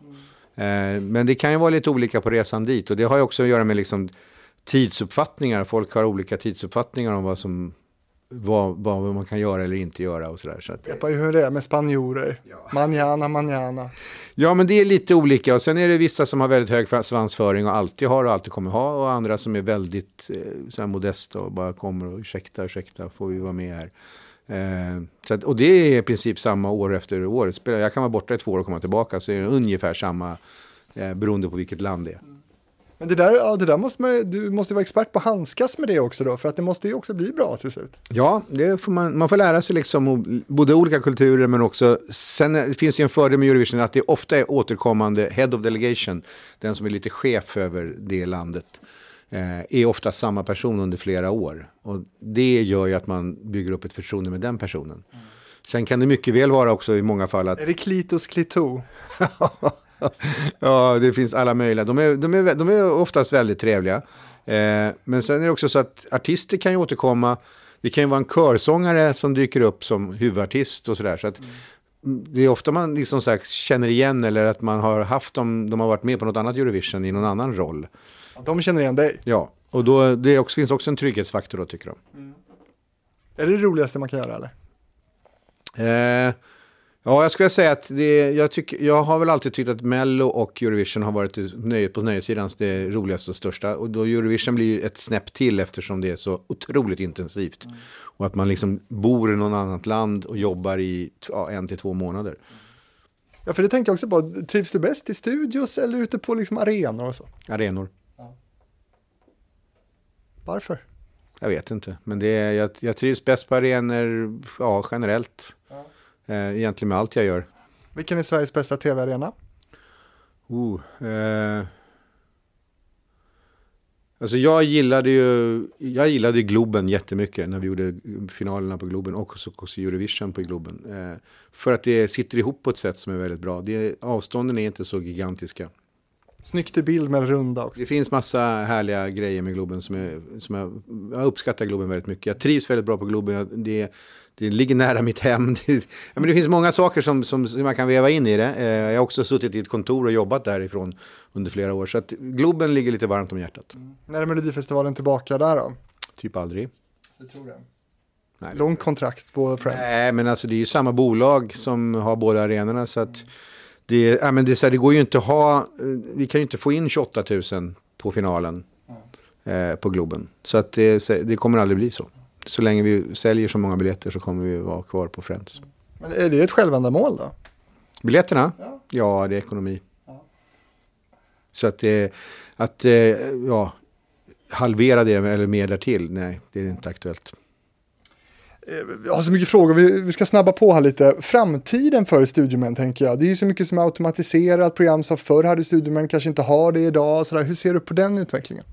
Mm. men det kan ju vara lite olika på resan dit. Och det har ju också att göra med liksom tidsuppfattningar. Folk har olika tidsuppfattningar om vad som vad, vad man kan göra eller inte göra och sådär. Så att, Vet hur det är med spanjorer. Ja. Manjana, manjana. Ja, men det är lite olika. Och sen är det vissa som har väldigt hög svansföring och alltid har och alltid kommer ha. Och andra som är väldigt eh, så här modesta och bara kommer och ursäkta, ursäkta, får vi vara med här. Eh, så att, och det är i princip samma år efter år. Jag kan vara borta i två år och komma tillbaka så är det ungefär samma eh, beroende på vilket land det är. Men det där, ja, det där måste man, du måste vara expert på att handskas med det också då, för att det måste ju också bli bra till slut. Ja, det får man, man får lära sig liksom både olika kulturer men också, sen finns ju en fördel med Eurovision att det ofta är återkommande head of delegation, den som är lite chef över det landet, eh, är ofta samma person under flera år. Och det gör ju att man bygger upp ett förtroende med den personen. Mm. Sen kan det mycket väl vara också i många fall att... Är det Klitos Klito? ja, det finns alla möjliga. De är, de är, de är oftast väldigt trevliga. Eh, men sen är det också så att artister kan ju återkomma. Det kan ju vara en körsångare som dyker upp som huvudartist och sådär. Så att mm. det är ofta man liksom så känner igen eller att man har haft dem, de har varit med på något annat Eurovision i någon annan roll. De känner igen dig? Ja, och då, det också, finns också en trygghetsfaktor då tycker de. Mm. Är det det roligaste man kan göra eller? Eh, Ja, jag skulle säga att det, jag, tycker, jag har väl alltid tyckt att Mello och Eurovision har varit nöje, på nöjesidans det roligaste och största. Och då Eurovision blir ett snäpp till eftersom det är så otroligt intensivt. Mm. Och att man liksom bor i någon annat land och jobbar i ja, en till två månader. Ja, för det tänkte jag också på. Trivs du bäst i studios eller ute på liksom arenor och så? Arenor. Ja. Varför? Jag vet inte, men det är, jag, jag trivs bäst på arenor ja, generellt. Ja egentligen med allt jag gör. Vilken är Sveriges bästa tv-arena? Oh, eh, alltså jag gillade ju jag gillade Globen jättemycket när vi gjorde finalerna på Globen och också Eurovision på Globen. Eh, för att det sitter ihop på ett sätt som är väldigt bra. Det, avstånden är inte så gigantiska. Snyggt i bild med runda också. Det finns massa härliga grejer med Globen som, är, som jag, jag uppskattar Globen väldigt mycket. Jag trivs väldigt bra på Globen. Det, det ligger nära mitt hem. Det, men det finns många saker som, som, som, man kan väva in i det. Eh, jag har också suttit i ett kontor och jobbat därifrån under flera år. Så att Globen ligger lite varmt om hjärtat. Mm. När är Melodifestivalen tillbaka där då? Typ aldrig. Jag tror det. Nej, Långt kontrakt på Friends. Nej, men alltså det är ju samma bolag som har båda arenorna. Så att det, ja, men det, är så här, det går ju inte att ha, eh, vi kan ju inte få in 28 000 på finalen eh, på Globen. Så att det, det kommer aldrig bli så. Så länge vi säljer så många biljetter så kommer vi vara kvar på Friends. Men är det ett självändamål då? Biljetterna? Ja, ja det är ekonomi. Ja. Så att, det, att eh, ja, halvera det eller mer därtill, nej, det är inte aktuellt. Eh, jag har så mycket frågor, vi, ska snabba på här lite. Framtiden för Studiomän tänker jag. Det är ju så mycket som är automatiserat, program som förr hade Studiomän kanske inte har det idag. Så där. Hur ser du på den utvecklingen?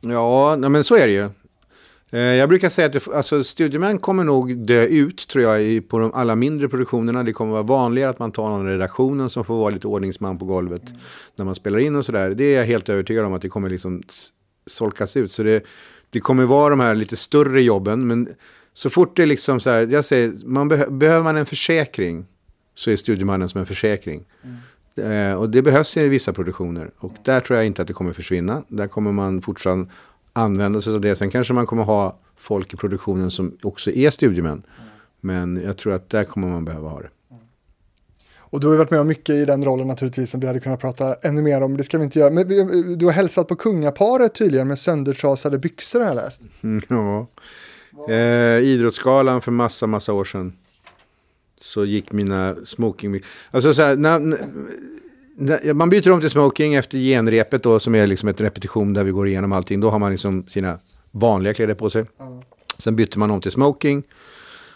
Ja, men så är det ju. Eh, jag brukar säga att det, alltså, Studiomän kommer nog dö ut tror jag på de alla mindre produktionerna. Det kommer vara vanligare att man tar någon i redaktionen som får vara lite ordningsman på golvet mm. när man spelar in och sådär. Det är jag helt övertygad om att det kommer liksom solkas ut. Så det, det kommer vara de här lite större jobben. Men så fort det är liksom så här, jag säger, man beh behöver man en försäkring så är Studiomannen som en försäkring. Mm. Eh, och det behövs i vissa produktioner. Och där tror jag inte att det kommer försvinna. Där kommer man fortfarande använda sig av det. Sen kanske man kommer ha folk i produktionen som också är studiemän. Mm. Men jag tror att där kommer man behöva ha det. Och du har varit med om mycket i den rollen naturligtvis som vi hade kunnat prata ännu mer om. Det ska vi inte göra. Men du har hälsat på kungaparet tydligen med söndertrasade byxor har jag läst. Mm, ja. Eh, idrottsgalan för massa, massa år sedan. Så gick mina smoking... Alltså så här, när, när, man byter om till smoking efter genrepet då som är liksom ett repetition där vi går igenom allting. Då har man liksom sina vanliga kläder på sig. Mm. Sen byter man om till smoking.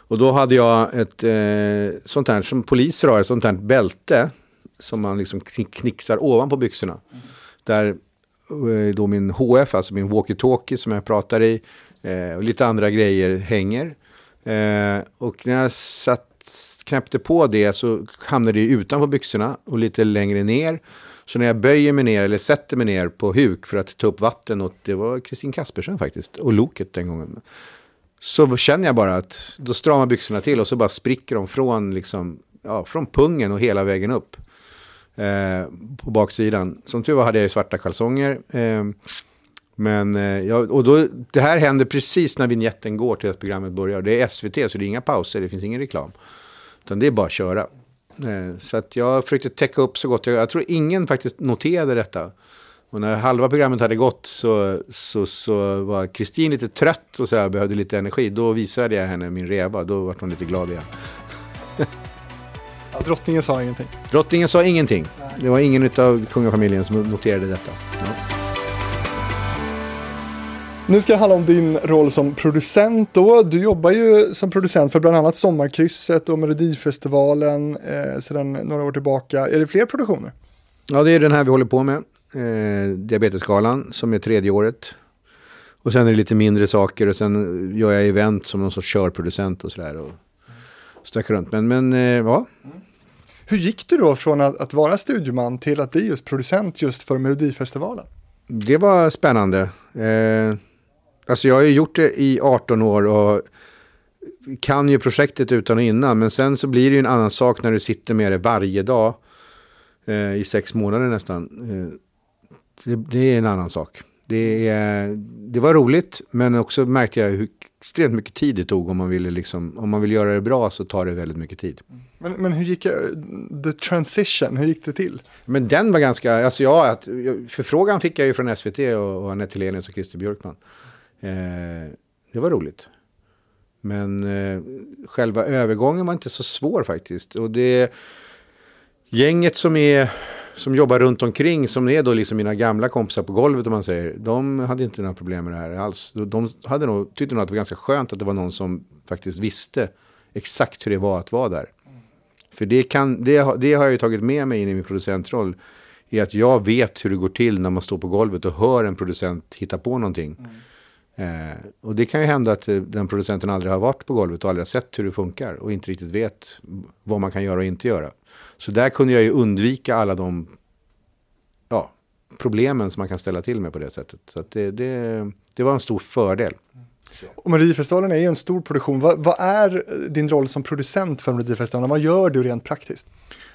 Och då hade jag ett eh, sånt här som poliser har, ett sånt här bälte som man liksom knixar ovanpå byxorna. Mm. Där eh, då min HF, alltså min walkie-talkie som jag pratar i, eh, och lite andra grejer hänger. Eh, och när jag satt, knäppte på det så hamnade det utanpå byxorna och lite längre ner. Så när jag böjer mig ner eller sätter mig ner på huk för att ta upp vatten och det var Kristin Kaspersen faktiskt och Loket den gången så känner jag bara att då stramar byxorna till och så bara spricker de från, liksom, ja, från pungen och hela vägen upp eh, på baksidan. Som tur var hade jag svarta kalsonger. Eh, men, eh, ja, och då, det här händer precis när vignetten går till att programmet börjar. Det är SVT så det är inga pauser, det finns ingen reklam. Utan det är bara att köra. Eh, så att jag försökte täcka upp så gott jag Jag tror ingen faktiskt noterade detta. Och när halva programmet hade gått så, så, så var Kristin lite trött och så här, behövde lite energi. Då visade jag henne min reva, då var hon lite glad igen. ja, drottningen sa ingenting? Drottningen sa ingenting. Det var ingen av kungafamiljen som noterade detta. Ja. Nu ska det handla om din roll som producent då. Du jobbar ju som producent för bland annat Sommarkrysset och Melodifestivalen eh, sedan några år tillbaka. Är det fler produktioner? Ja, det är den här vi håller på med eh, Diabetesgalan som är tredje året. Och sen är det lite mindre saker och sen gör jag event som någon sorts körproducent och sådär. Och stökar runt. Men, men eh, ja. Hur gick du då från att, att, vara studioman till att bli just producent just för Melodifestivalen? Det var spännande. Eh, alltså jag har ju gjort det i 18 år och kan ju projektet utan och innan. Men sen så blir det ju en annan sak när du sitter med det varje dag. Eh, I sex månader nästan. Eh, det, det, är en annan sak. Det, det var roligt, men också märkte jag hur extremt mycket tid det tog om man ville liksom, om man vill göra det bra så tar det väldigt mycket tid. Men, men hur gick the transition, hur gick det till? Men den var ganska, alltså ja, att, förfrågan fick jag ju från SVT och, och Anette Helenius och Christer Björkman. Eh, det var roligt. Men eh, själva övergången var inte så svår faktiskt. Och det gänget som är som jobbar runt omkring, som är då liksom mina gamla kompisar på golvet om man säger, de hade inte några problem med det här alls. De hade nog, tyckte nog att det var ganska skönt att det var någon som faktiskt visste exakt hur det var att vara där. För det, kan, det, det har jag ju tagit med mig in i min producentroll, är att jag vet hur det går till när man står på golvet och hör en producent hitta på någonting. Mm. Eh, och det kan ju hända att den producenten aldrig har varit på golvet och aldrig har sett hur det funkar och inte riktigt vet vad man kan göra och inte göra. Så där kunde jag ju undvika alla de ja, problemen som man kan ställa till med på det sättet. Så det, det, det var en stor fördel. Och Melodifestivalen är ju en stor produktion. Vad, vad, är din roll som producent för Melodifestivalen? Vad gör du rent praktiskt?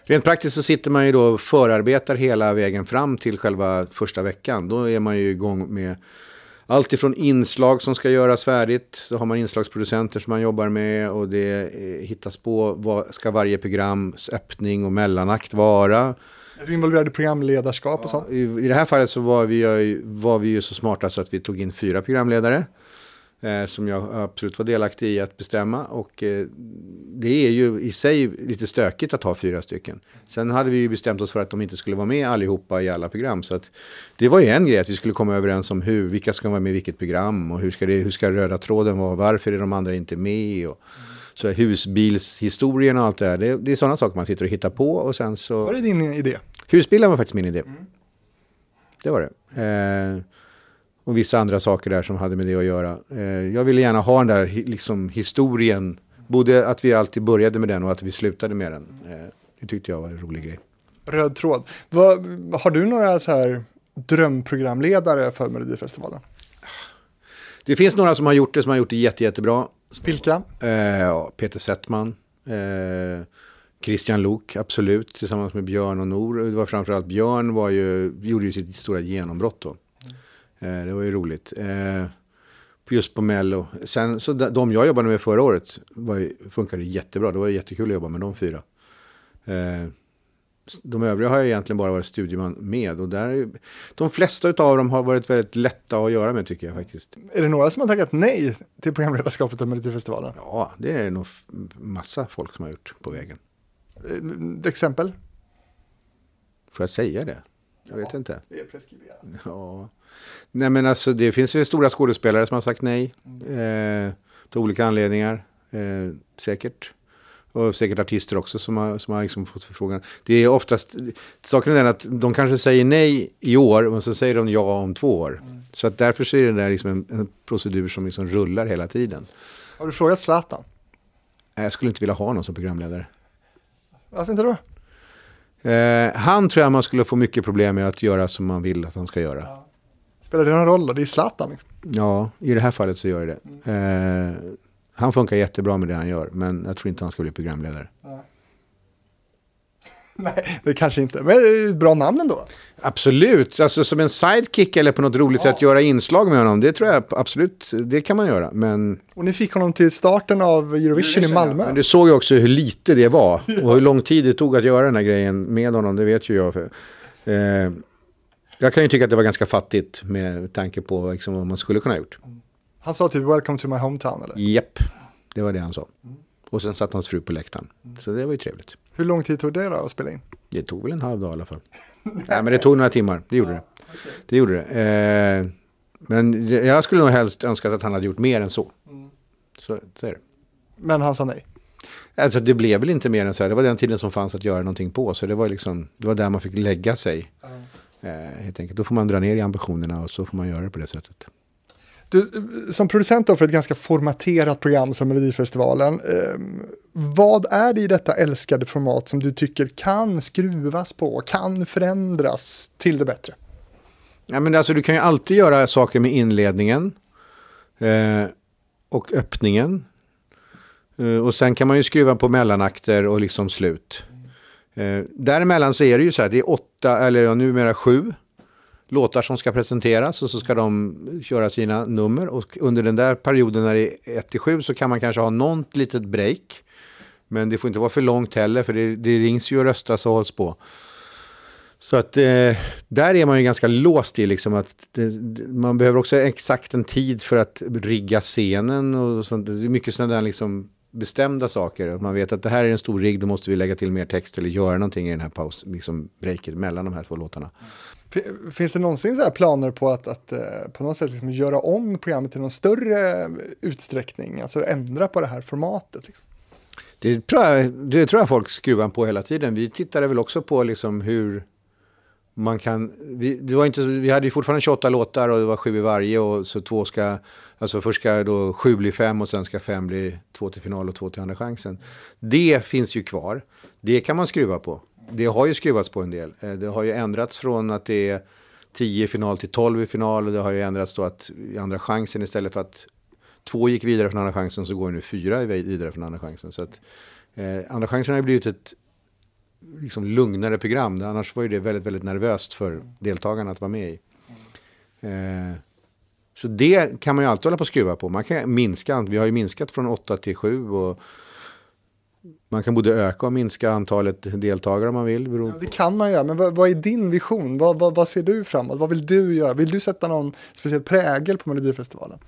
Rent praktiskt så sitter man ju då och förarbetar hela vägen fram till själva första veckan. Då är man ju igång med allt ifrån inslag som ska göras färdigt, så har man inslagsproducenter som man jobbar med och det eh, hittas på vad ska varje programs öppning och mellanakt vara. Är du involverad i programledarskap och sånt? I, I det här fallet så var vi, ju- var vi ju så smarta så att vi tog in fyra programledare. Eh, som jag absolut var delaktig i att bestämma. Och eh, det är ju i sig lite stökigt att ha fyra stycken. Sen hade vi ju bestämt oss för att de inte skulle vara med allihopa i alla program. Så att det var ju en grej att vi skulle komma överens om hur, vilka ska vara med i vilket program. Och hur ska, det, hur ska röda tråden vara, varför är de andra inte med. Och, så husbilshistorien och allt det där. Det, det är sådana saker man sitter och hittar på. Och sen så... Var det din idé? Husbilen var faktiskt min idé. Det var det. Eh, och vissa andra saker där som hade med det att göra. Eh, jag ville gärna ha den där liksom, historien. Både att vi alltid började med den och att vi slutade med den. Eh, det tyckte jag var en rolig grej. Röd tråd. Vad, har du några så här drömprogramledare för Melodifestivalen? Det finns några som har gjort det som har gjort det jätte, jättebra. Vilka? Eh, Peter Settman. Eh, Christian Lok, absolut, tillsammans med Björn och Nor. Det var framförallt Björn var ju, gjorde ju sitt stora genombrott då. Eh, det var ju roligt. Eh, just på Mello. Sen så de, jag jobbade med förra året var, ju- funkade jättebra. Det var jättekul att jobba med de fyra. Eh, de övriga har jag egentligen bara varit studieman med. Och där de flesta av dem har varit väldigt lätta att göra med tycker jag faktiskt. Är det några som har tackat nej till programledarskapet av Melodifestivalen? Ja, det är nog massa folk som har gjort på vägen. Exempel? Får jag säga det? Jag vet inte. Det är preskriberat. Ja. Nej men alltså det finns ju stora skådespelare som har sagt nej. Eh, till olika anledningar. Eh, säkert. Och säkert artister också som har, som har liksom fått förfrågan. Det är oftast, saken är den att de kanske säger nej i år, men så säger de ja om två år. Så att därför så är det där liksom en, en procedur som liksom rullar hela tiden. Har du frågat Zlatan? Jag skulle inte vilja ha någon som programledare. Varför inte då? Eh, han tror jag man skulle få mycket problem med att göra som man vill att han ska göra. Spelar det någon roll då? Det är Zlatan liksom. Ja, i det här fallet så gör det det. Eh, han funkar jättebra med det han gör, men jag tror inte han ska bli programledare. Nej, det kanske inte. Men det är ett bra namn ändå. Absolut, alltså som en sidekick eller på något roligt sätt göra inslag med honom, det tror jag absolut, det kan man göra. Men, Och ni fick honom till starten av Eurovision i Malmö. men du såg ju också hur lite det var och hur lång tid det tog att göra den här grejen med honom, det vet ju jag. För, eh, jag kan ju tycka att det var ganska fattigt med tanke på liksom, vad man skulle kunna ha gjort. Han sa typ welcome to my hometown eller? Japp, det var det han sa. Och sen satt hans fru på läktaren. Så det var ju trevligt. Hur lång tid tog det då att spela in? Det tog väl en halv dag i alla fall. Nej, men det tog några timmar. Det gjorde det. Det gjorde det. Eh, men jag skulle nog helst önskat att han hade gjort mer än så. Så, så det. Men han sa nej. Alltså det blev väl inte mer än så här. Det var den tiden som fanns att göra någonting på. Så det var liksom, det var där man fick lägga sig. Eh, helt enkelt. Då får man dra ner i ambitionerna och så får man göra det på det sättet. Du, som producent då för ett ganska formaterat program som Melodifestivalen, eh, vad är det i detta älskade format som du tycker kan skruvas på, kan förändras till det bättre? Ja, men alltså, du kan ju alltid göra saker med inledningen eh, och öppningen. Eh, och sen kan man ju skruva på mellanakter och liksom slut. Eh, däremellan så är det ju så här, det är åtta, eller ja, numera sju låtar som ska presenteras och så ska de köra sina nummer. Och under den där perioden när det är 1 till 7 så kan man kanske ha något litet break. Men det får inte vara för långt heller för det, det rings ju och röstas och hålls på. Så att eh, där är man ju ganska låst i liksom att det, man behöver också exakt en tid för att rigga scenen och sånt. Det är mycket sådana där liksom bestämda saker. Man vet att det här är en stor rigg, då måste vi lägga till mer text eller göra någonting i den här paus, liksom breaket mellan de här två låtarna. Finns det någonsin så här planer på att, att eh, på något sätt liksom göra om programmet i någon större eh, utsträckning, alltså ändra på det här formatet? Liksom? Det tror, jag, det tror jag folk skruvar på hela tiden. Vi tittade väl också på liksom hur man kan... Vi, det var inte, vi hade ju fortfarande 28 låtar och det var sju i varje. Och så två ska, alltså först ska då sju bli fem och sen ska fem bli två till final och två till andra chansen. Det finns ju kvar. Det kan man skruva på. Det har ju skruvats på en del. Eh, det har ju ändrats från att det är 10 i final till 12 i final. Och det har ju ändrats då att i andra chansen istället för att två gick vidare från andra chansen så går nu fyra vidare från andra chansen. Så att, eh, andra chansen har ju blivit ett liksom, lugnare program. Annars var ju det väldigt, väldigt nervöst för deltagarna att vara med i. Eh, Så det kan man ju alltid hålla på och skruva på. Man kan minska, vi har ju minskat från 8 till 7 och man kan både öka och minska antalet deltagare om man vill. Ja, det kan man göra, men vad, vad är din vision? Vad, vad, vad, ser du framåt? Vad vill du göra? Vill du sätta någon speciell prägel på Melodifestivalen?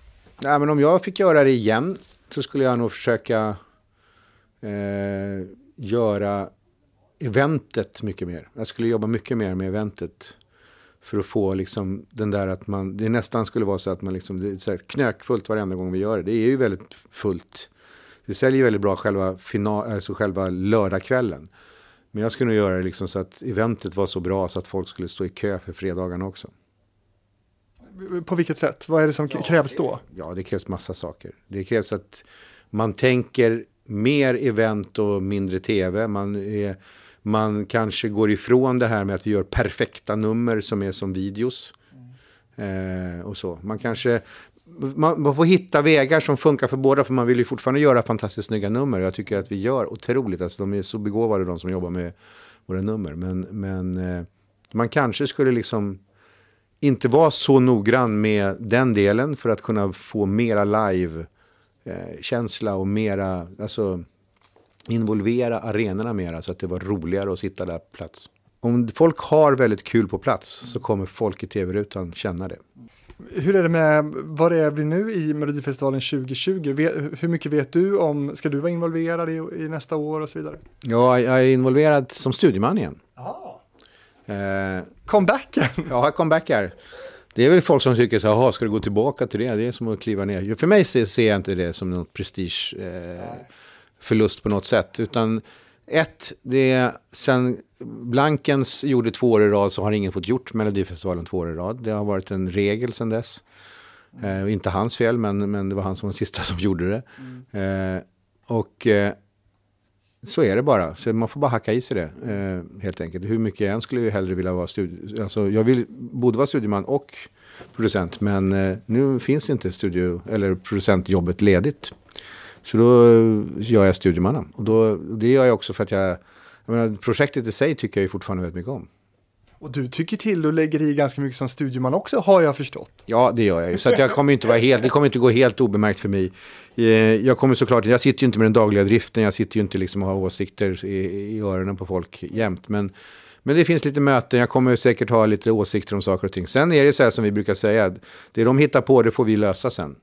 Nej, men om jag fick göra det igen så skulle jag nog försöka eh, göra eventet mycket mer. Jag skulle jobba mycket mer med eventet. För att få liksom den där att man, det nästan skulle vara så att man liksom, det är så knökfullt varenda gång vi gör det. Det är ju väldigt fullt. Det säljer väldigt bra själva, final, alltså själva lördagskvällen. Men jag skulle nog göra det liksom så att eventet var så bra så att folk skulle stå i kö för fredagarna också. På vilket sätt? Vad är det som krävs då? Ja, det krävs massa saker. Det krävs att man tänker mer event och mindre tv. Man, är, man kanske går ifrån det här med att vi gör perfekta nummer som är som videos. Mm. Eh, och så. Man kanske man, man, får hitta vägar som funkar för båda, för man vill ju fortfarande göra fantastiskt snygga nummer. Jag tycker att vi gör otroligt, alltså de är så begåvade de som jobbar med våra nummer. Men, men eh, man kanske skulle liksom inte vara så noggrann med den delen för att kunna få mera live-känsla och mera, alltså involvera arenorna mera så att det var roligare att sitta där på plats. Om folk har väldigt kul på plats så kommer folk i tv-rutan känna det. Hur är det med, var är vi nu i Melodifestivalen 2020? Hur mycket vet du om, ska du vara involverad i, i nästa år och så vidare? Ja, jag är involverad som studieman igen. Eh, comebacken? Ja, comebackar. Det är väl folk som tycker så här, ska du gå tillbaka till det? Det är som att kliva ner. För mig ser jag inte det som någon prestigeförlust eh, på något sätt. Utan ett, det är sen Blankens gjorde två år i rad så har ingen fått gjort Melodifestivalen två år i rad. Det har varit en regel sen dess. Eh, inte hans fel, men, men det var han som var den sista som gjorde det. Mm. Eh, och eh, så är det bara. Så man får bara hacka i sig det, eh, helt enkelt. Hur mycket jag än skulle jag hellre vilja vara studie... Alltså, jag vill både vara studieman och producent, men eh, nu finns inte studio eller producentjobbet ledigt. Så då gör jag studiemanna. Och då, det gör jag också för att jag, jag menar, projektet i sig tycker jag fortfarande väldigt mycket om. Och du tycker till och lägger i ganska mycket som studieman också, har jag förstått. Ja, det gör jag ju. Så att jag kommer inte vara helt, det kommer inte gå helt obemärkt för mig. Eh, jag kommer såklart, jag sitter ju inte med den dagliga driften, jag sitter ju inte liksom och har åsikter i, i öronen på folk jämt. Men, men det finns lite möten, jag kommer säkert ha lite åsikter om saker och ting. Sen är det så här som vi brukar säga, det de hittar på det får vi lösa sen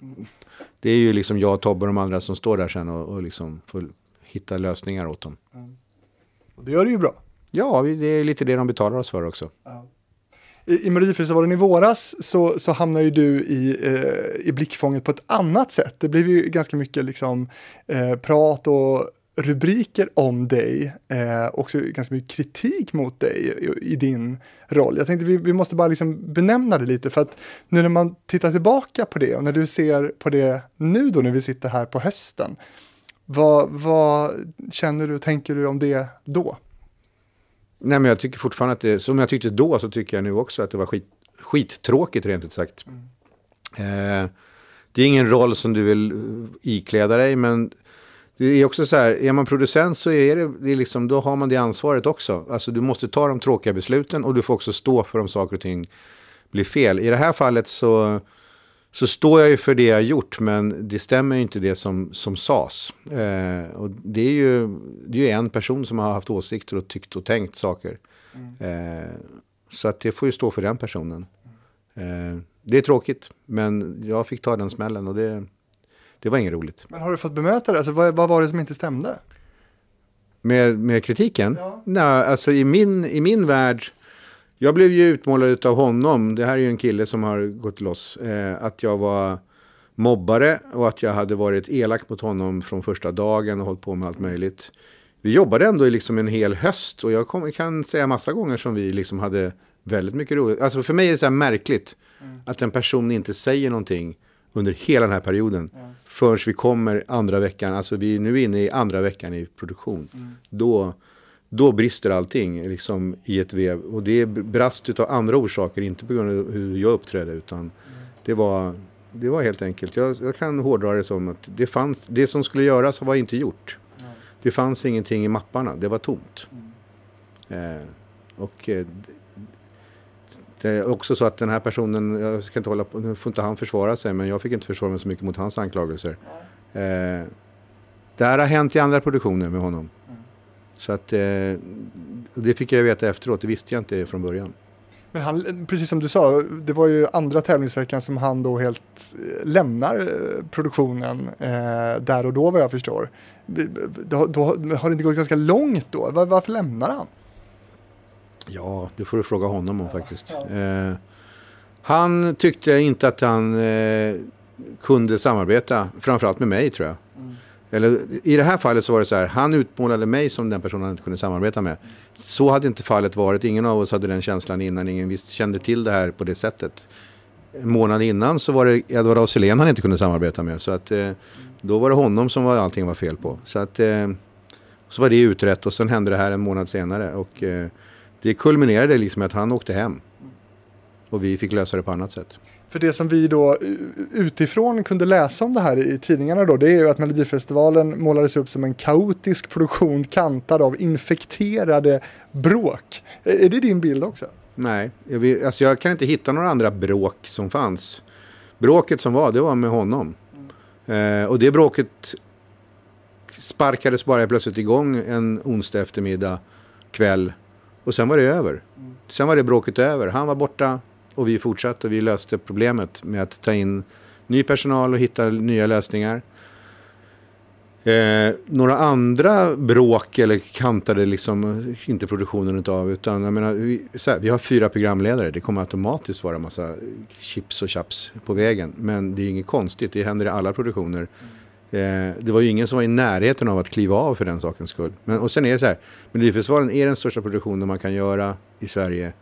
det är ju liksom jag, Tobbe och de andra som står där sen och, och liksom får hitta lösningar åt dem. Mm. Och det gör du ju bra. Ja, det är lite det de betalar oss för också. Ja. I, i Melodifestivalen i våras så, så hamnar ju du i, eh, i blickfånget på ett annat sätt. Det blev ju ganska mycket liksom, eh, prat och rubriker om dig, eh, också ganska mycket kritik mot dig i, i din roll. Jag tänkte vi, vi måste bara liksom benämna det lite för att nu när man tittar tillbaka på det och när du ser på det nu då när vi sitter här på hösten, vad, vad känner du och tänker du om det då? Nej men jag tycker fortfarande att det, som jag tyckte då så tycker jag nu också att det var skit, skittråkigt rent ut sagt. Mm. Eh, det är ingen roll som du vill ikläda dig men det är också så här, är man producent så är det, det är liksom, då har man det ansvaret också. Alltså du måste ta de tråkiga besluten och du får också stå för om saker och ting blir fel. I det här fallet så, så står jag ju för det jag gjort, men det stämmer ju inte det som, som sades. Eh, och det är, ju, det är ju en person som har haft åsikter och tyckt och tänkt saker. Mm. Eh, så att det får ju stå för den personen. Eh, det är tråkigt, men jag fick ta den smällen och det det var inget roligt. Men har du fått bemöta det? Alltså, vad, vad var det som inte stämde? Med, med kritiken? Ja. Nej, alltså i min, i min värld, jag blev ju utmålad av honom, det här är ju en kille som har gått loss, eh, att jag var mobbare och att jag hade varit elak mot honom från första dagen och hållit på med allt möjligt. Vi jobbade ändå i liksom en hel höst och jag kom, kan säga massa gånger som vi liksom hade väldigt mycket roligt. Alltså för mig är det så här märkligt mm. att en person inte säger någonting under hela den här perioden. Mm förrän vi kommer andra veckan, alltså vi är nu inne i andra veckan i produktion. Mm. Då, då brister allting liksom, i ett vev. Och det brast av andra orsaker, inte på grund av hur jag uppträdde. Utan mm. det, var, det var helt enkelt, jag, jag, kan hårdra det som att det, fanns, det som skulle göras var inte gjort. Mm. Det fanns ingenting i mapparna, det var tomt. Mm. Eh, och eh, Det är också så att den här personen, jag ska inte hålla på, nu får inte han försvara sig, men jag fick inte försvara mig så mycket mot hans anklagelser. Eh, det här har hänt i andra produktioner med honom. Mm. Så att eh, det fick jag veta efteråt, det visste jag inte från början. Men han, precis som du sa, det var ju andra tävlingsveckan som han då helt eh, lämnar eh, produktionen eh, där och då vad jag förstår. Då, då, har det inte gått ganska långt då? Var, varför lämnar han? Ja, det får du fråga honom om faktiskt. Eh, han tyckte inte att han eh, kunde samarbeta, framförallt med mig tror jag. Mm. Eller i det här fallet så var det så här, han utmålade mig som den person han inte kunde samarbeta med. Så hade inte fallet varit, ingen av oss hade den känslan innan, ingen visst kände till det här på det sättet. En månad innan så var det Edvard af han inte kunde samarbeta med. Så att eh, då var det honom som var, allting var fel på. Så att eh, så var det utrett och sen hände det här en månad senare. Och eh, det kulminerade liksom med att han åkte hem. Och vi fick lösa det på annat sätt. För det som vi då utifrån kunde läsa om det här i tidningarna då, det är ju att Melodifestivalen målades upp som en kaotisk produktion kantad av infekterade bråk. Är det din bild också? Nej, jag, vill, alltså jag kan inte hitta några andra bråk som fanns. Bråket som var, det var med honom. Mm. Eh, och det bråket sparkades bara plötsligt igång en onsdag eftermiddag, kväll. Och sen var det över. Mm. Sen var det bråket över. Han var borta, och vi fortsatte och vi löste problemet med att ta in ny personal och hitta nya lösningar. Eh, några andra bråk eller kantade liksom inte produktionen utav utan jag menar, vi, här, vi har fyra programledare. Det kommer automatiskt vara massa chips och chaps på vägen. Men det är inget konstigt, det händer i alla produktioner. Eh, Eh, det var ju ingen som var i närheten av att kliva av för den sakens skull. Men, och sen är det så här, Melodifestivalen är den största produktionen man kan göra i Sverige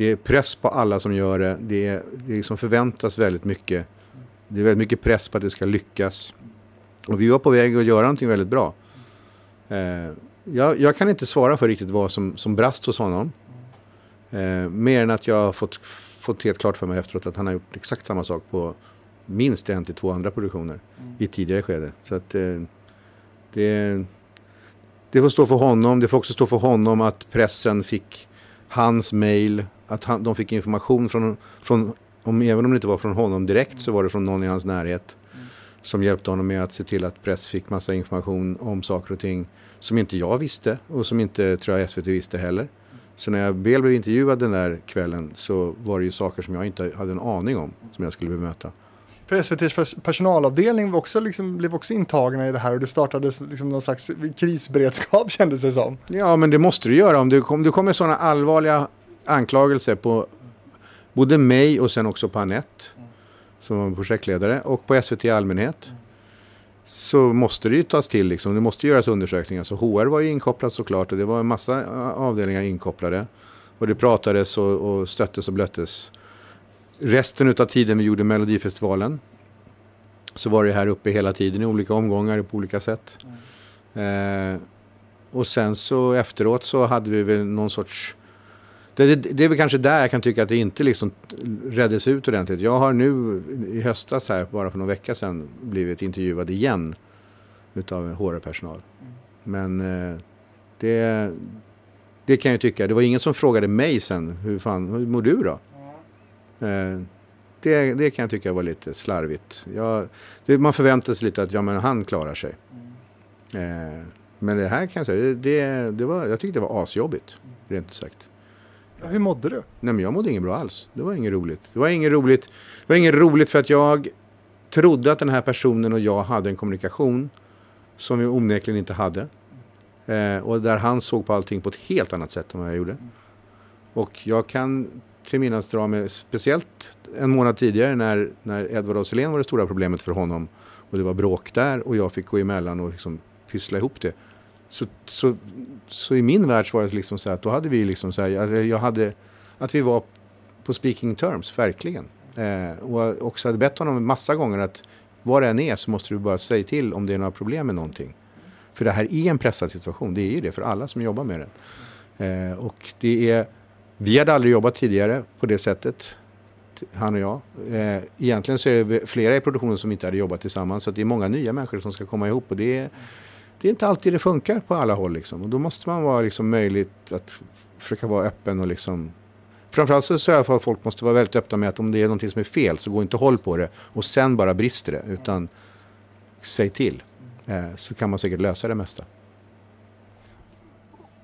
det är press på alla som gör det. Det, är, det liksom förväntas väldigt mycket. Det är väldigt mycket press på att det ska lyckas. Och vi var på väg att göra någonting väldigt bra. Eh, jag, jag, kan inte svara för riktigt vad som, som brast hos honom. Eh, mer än att jag har fått, fått helt klart för mig efteråt att han har gjort exakt samma sak på minst en till två andra produktioner mm. i tidigare skede. Så att eh, det, det får stå för honom. Det får också stå för honom att pressen fick hans mail att han, de fick information från, från om, även om det inte var från honom direkt så var det från någon i hans närhet. Mm. Som hjälpte honom med att se till att press fick massa information om saker och ting som inte jag visste och som inte tror jag SVT visste heller. Så när jag väl blev intervjuad den där kvällen så var det ju saker som jag inte hade en aning om som jag skulle bemöta. För SVTs personalavdelning var också, liksom, blev också intagna i det här och det startades liksom någon slags krisberedskap kändes det som. Ja men det måste du göra om det, om det kommer sådana allvarliga anklagelser på både mig och sen också på Anette som var projektledare och på SVT i allmänhet så måste det ju tas till liksom. Det måste göras undersökningar. Så HR var ju inkopplat såklart och det var en massa avdelningar inkopplade. Och det pratades och, och stöttes och blöttes. Resten av tiden vi gjorde Melodifestivalen så var det här uppe hela tiden i olika omgångar på olika sätt. Mm. Eh, och sen så efteråt så hade vi väl någon sorts det, det, det, är väl kanske där jag kan tycka att det inte liksom reddes ut ordentligt. Jag har nu i höstas här, bara för någon vecka sedan, blivit intervjuad igen utav HR-personal. Mm. Men eh, det, det kan jag tycka. Det var ingen som frågade mig sen, hur fan, hur mår du då? Eh, det, det kan jag tycka var lite slarvigt. Jag, det, man förväntar sig lite att ja, men han klarar sig. Mm. Men det här kan jag säga, det, det var, jag tyckte det var asjobbigt, rent ut sagt. Hur mådde du? Nej, men jag mådde inget bra alls. Det var inget roligt. Det var inget roligt, det var inget roligt för att jag trodde att den här personen och jag hade en kommunikation som vi onekligen inte hade. Eh, och där han såg på allting på ett helt annat sätt än vad jag gjorde. Och jag kan till minnas dra speciellt en månad tidigare när, när Edvard af var det stora problemet för honom. Och det var bråk där och jag fick gå emellan och liksom pyssla ihop det. Så, så, så i min värld var det liksom så att då hade vi liksom så här, jag hade, att vi var på speaking terms, verkligen. Eh, och också hade bett honom en massa gånger att var det än är så måste du bara säga till om det är några problem med någonting. För det här är en pressad situation, det är ju det för alla som jobbar med det. Eh, och det är, vi hade aldrig jobbat tidigare på det sättet, han och jag. Eh, egentligen så är det flera i produktionen som inte hade jobbat tillsammans, så det är många nya människor som ska komma ihop. Och det är, det är inte alltid det funkar på alla håll. Liksom. Och då måste man vara liksom möjligt att försöka vara öppen och liksom framförallt så tror jag att folk måste vara väldigt öppna med att om det är någonting som är fel så gå inte håll på det och sen bara brister det. Utan säg till. Eh, så kan man säkert lösa det mesta.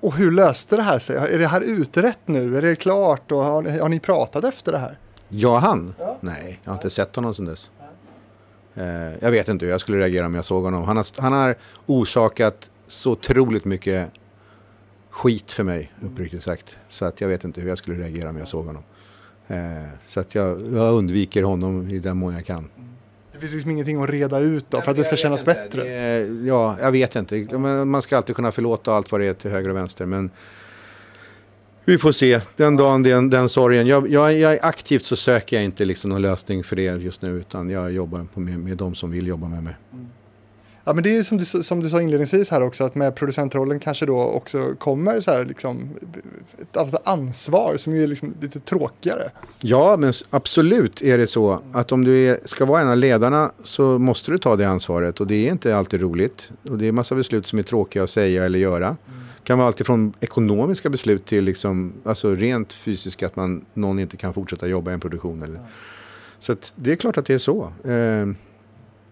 Och hur löste det här sig? Är det här utrett nu? Är det klart? Och har, ni, har ni pratat efter det här? Ja, han? Ja. Nej, jag har inte sett honom sedan dess. Eh, jag vet inte hur jag skulle reagera om jag såg honom. Han har, han har orsakat så otroligt mycket skit för mig, uppriktigt sagt. Så att jag vet inte hur jag skulle reagera om jag såg honom. Eh, så att jag, jag undviker honom i den mån jag kan. Det finns liksom ingenting att reda ut då för att det ska kännas bättre. Det, ja, jag vet inte. Man ska alltid kunna förlåta allt vad det är till höger och vänster. Men vi får se. Den dagen, den, den sorgen. Jag, jag, jag är aktivt så söker jag inte liksom någon lösning för det just nu. Utan jag jobbar med, med de som vill jobba med mig. Ja, men det är som du, som du sa inledningsvis här också, att med producentrollen kanske då också kommer så här liksom ett annat ansvar som är liksom lite tråkigare. Ja, men absolut är det så att om du är, ska vara en av ledarna så måste du ta det ansvaret. Och det är inte alltid roligt. Och det är massa beslut som är tråkiga att säga eller göra. Det kan vara allt från ekonomiska beslut till liksom, alltså rent fysiska, att man, någon inte kan fortsätta jobba i en produktion. Eller. Så att det är klart att det är så. Eh,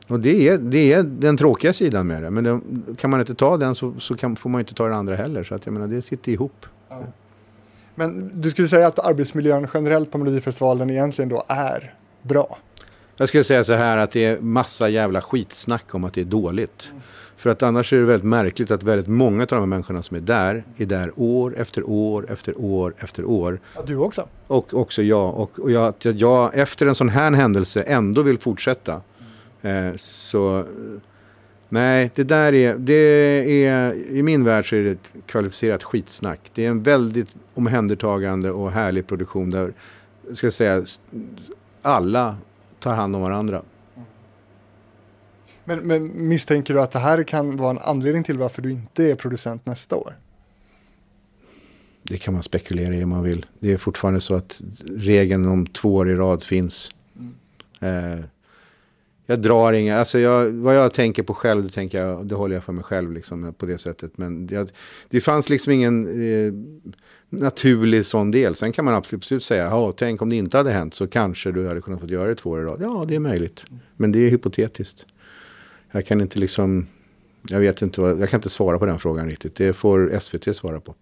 och det är, det är den tråkiga sidan med det. Men det, kan man inte ta den så, så kan, får man inte ta den andra heller. Så att jag menar, det sitter ihop. Men du skulle säga att arbetsmiljön generellt på Melodifestivalen egentligen då är bra? Jag skulle säga så här att det är massa jävla skitsnack om att det är dåligt. För att annars är det väldigt märkligt att väldigt många av de här människorna som är där, är där år efter år efter år efter år. Ja, du också? Och också jag. Och, och jag, att jag efter en sån här händelse ändå vill fortsätta. Eh, så nej, det där är, det är, i min värld så är det ett kvalificerat skitsnack. Det är en väldigt omhändertagande och härlig produktion där, ska jag säga, alla tar hand om varandra. Men, men misstänker du att det här kan vara en anledning till varför du inte är producent nästa år? Det kan man spekulera i om man vill. Det är fortfarande så att regeln om två år i rad finns. Eh, jag drar inga, alltså jag, vad jag tänker på själv, det, tänker jag, det håller jag för mig själv liksom, på det sättet. Men jag, det fanns liksom ingen eh, naturlig sån del. Sen kan man absolut säga, tänk om det inte hade hänt så kanske du hade kunnat få göra det två år i rad. Ja, det är möjligt. Men det är hypotetiskt. Jag kan inte liksom, jag vet inte, vad, jag kan inte svara på den frågan riktigt. Det får SVT svara på.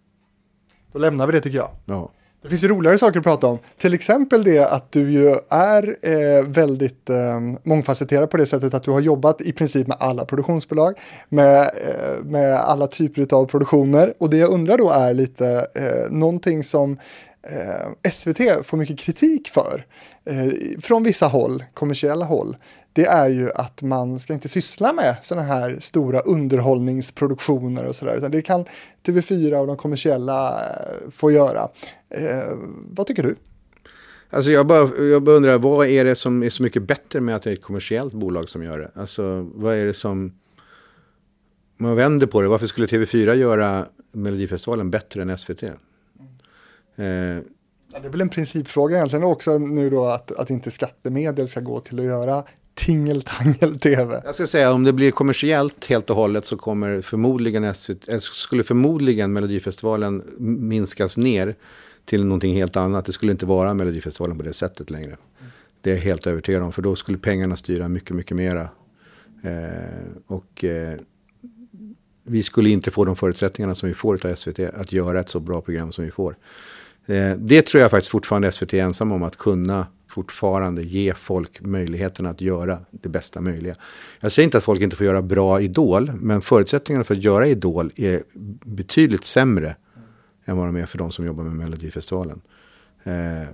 Då lämnar vi det tycker jag. Ja. Det finns ju roligare saker att prata om. Till exempel det att du ju är eh, väldigt eh, mångfacetterad på det sättet att du har jobbat i princip med alla produktionsbolag, med, eh, med alla typer av produktioner. Och det jag undrar då är lite eh, någonting som eh, SVT får mycket kritik för eh, från vissa håll, kommersiella håll. Det är ju att man ska inte syssla med sådana här stora underhållningsproduktioner och sådär. Utan det kan TV4 och de kommersiella eh, få göra. Eh, vad tycker du? Alltså jag bara, jag bara undrar, vad är det som är så mycket bättre med att det är ett kommersiellt bolag som gör det? Alltså vad är det som... Man vänder på det, varför skulle TV4 göra Melodifestivalen bättre än SVT? Eh, Ja, det är väl en principfråga egentligen också nu då att, att inte skattemedel ska gå till att göra tingeltangel-tv. jag ska säga om det blir kommersiellt helt och hållet så kommer förmodligen SVT, eh, skulle förmodligen Melodifestivalen minskas ner till någonting helt annat. Det skulle inte vara Melodifestivalen på det sättet längre. Det är jag helt övertygad om, för då skulle pengarna styra mycket, mycket mera. Eh, och eh, vi skulle inte få de förutsättningarna som vi får av SVT att göra ett så bra program som vi får. Eh, det tror jag faktiskt fortfarande SVT är ensam om att kunna fortfarande ge folk möjligheten att göra det bästa möjliga. Jag säger inte att folk inte får göra bra Idol, men förutsättningarna för att göra Idol är betydligt sämre än vad de är för de som jobbar med Melodifestivalen. Eh,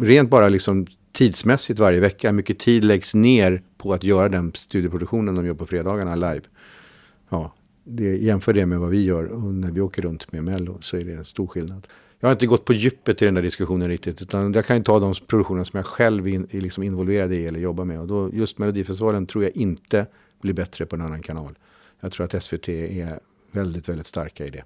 rent bara liksom tidsmässigt varje vecka, hur mycket tid läggs ner på att göra den studioproduktionen de gör på fredagarna live. Ja, det, jämför det med vad vi gör och när vi åker runt med Mello så är det en stor skillnad. Jag har inte gått på djupet i den där diskussionen riktigt. Utan jag kan ju ta de produktioner som jag själv in, är liksom involverad i eller jobbar med. Och då, just Melodifestivalen tror jag inte blir bättre på en annan kanal. Jag tror att SVT är väldigt, väldigt starka i det.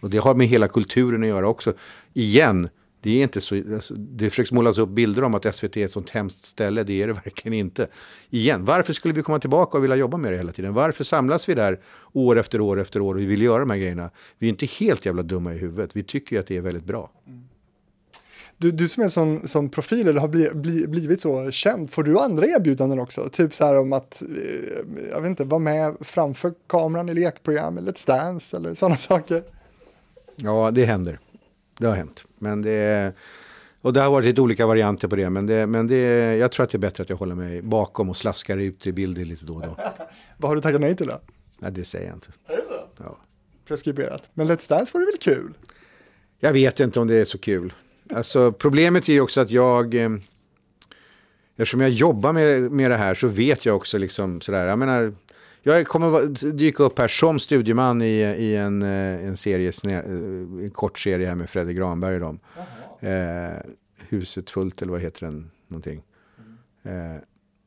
Och det har med hela kulturen att göra också. Igen, det är inte så, alltså, det försöks målas upp bilder om att SVT är ett sånt hemskt ställe. Det är det verkligen inte. Igen, varför skulle vi komma tillbaka och vilja jobba med det hela tiden? Varför samlas vi där år efter år efter år och vi vill göra de här grejerna? Vi är inte helt jävla dumma i huvudet. Vi tycker ju att det är väldigt bra. Du, du som är sån, sån profil eller har bli, bli, blivit så känd, får du andra erbjudanden också? Typ så här om att, eh, jag vet inte, vara med framför kameran i lekprogram eller Let's Dance eller sådana saker? Ja, det händer. Det har hänt. Men det och det har varit lite olika varianter på det. Men, det, men det, jag tror att det är bättre att jag håller mig bakom och slaskar ut i bilder lite då och då. Vad har du tackat nej till då? Nej, det säger jag inte. Är det så? Ja. Preskriberat. Men Let's Dance var det väl kul? Jag vet inte om det är så kul. Alltså, problemet är ju också att jag... Eh, eftersom jag jobbar med, med det här så vet jag också liksom sådär. Jag menar, jag kommer dyka upp här som studieman i, i en, eh, en, serie, eh, en kort serie här med Fredrik Granberg och dem. Eh, huset fullt eller vad heter den? Någonting. Mm. Eh,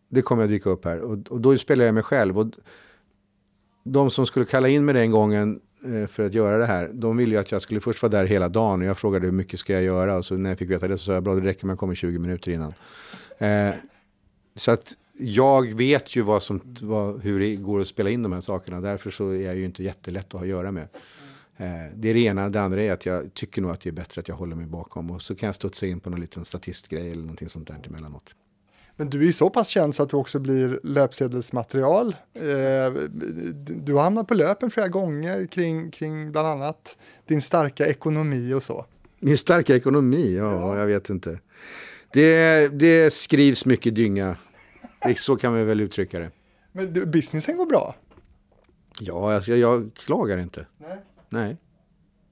det kommer att dyka upp här och, och, då spelar jag mig själv. Och de som skulle kalla in mig den gången eh, för att göra det här, de ville ju att jag skulle först vara där hela dagen och jag frågade hur mycket ska jag göra och så när jag fick veta det så sa jag bra det räcker att komma 20 minuter innan. Eh, så att jag vet ju vad som, vad, hur det går att spela in de här sakerna. Därför så är jag ju inte jättelätt att ha att göra med. Eh, det är det ena. Det andra är att jag tycker nog att det är bättre att jag håller mig bakom. Och så kan jag studsa in på någon liten statistgrej eller någonting sånt där emellanåt. Men du är ju så pass känd så att du också blir löpsedelsmaterial. Eh, du har hamnat på löpen flera gånger kring, kring bland annat din starka ekonomi och så. Min starka ekonomi? Ja, ja. jag vet inte. Det, det skrivs mycket dynga så kan vi väl uttrycka det. Men du, businessen går bra? Ja, alltså, jag klagar inte. Nej. Nej.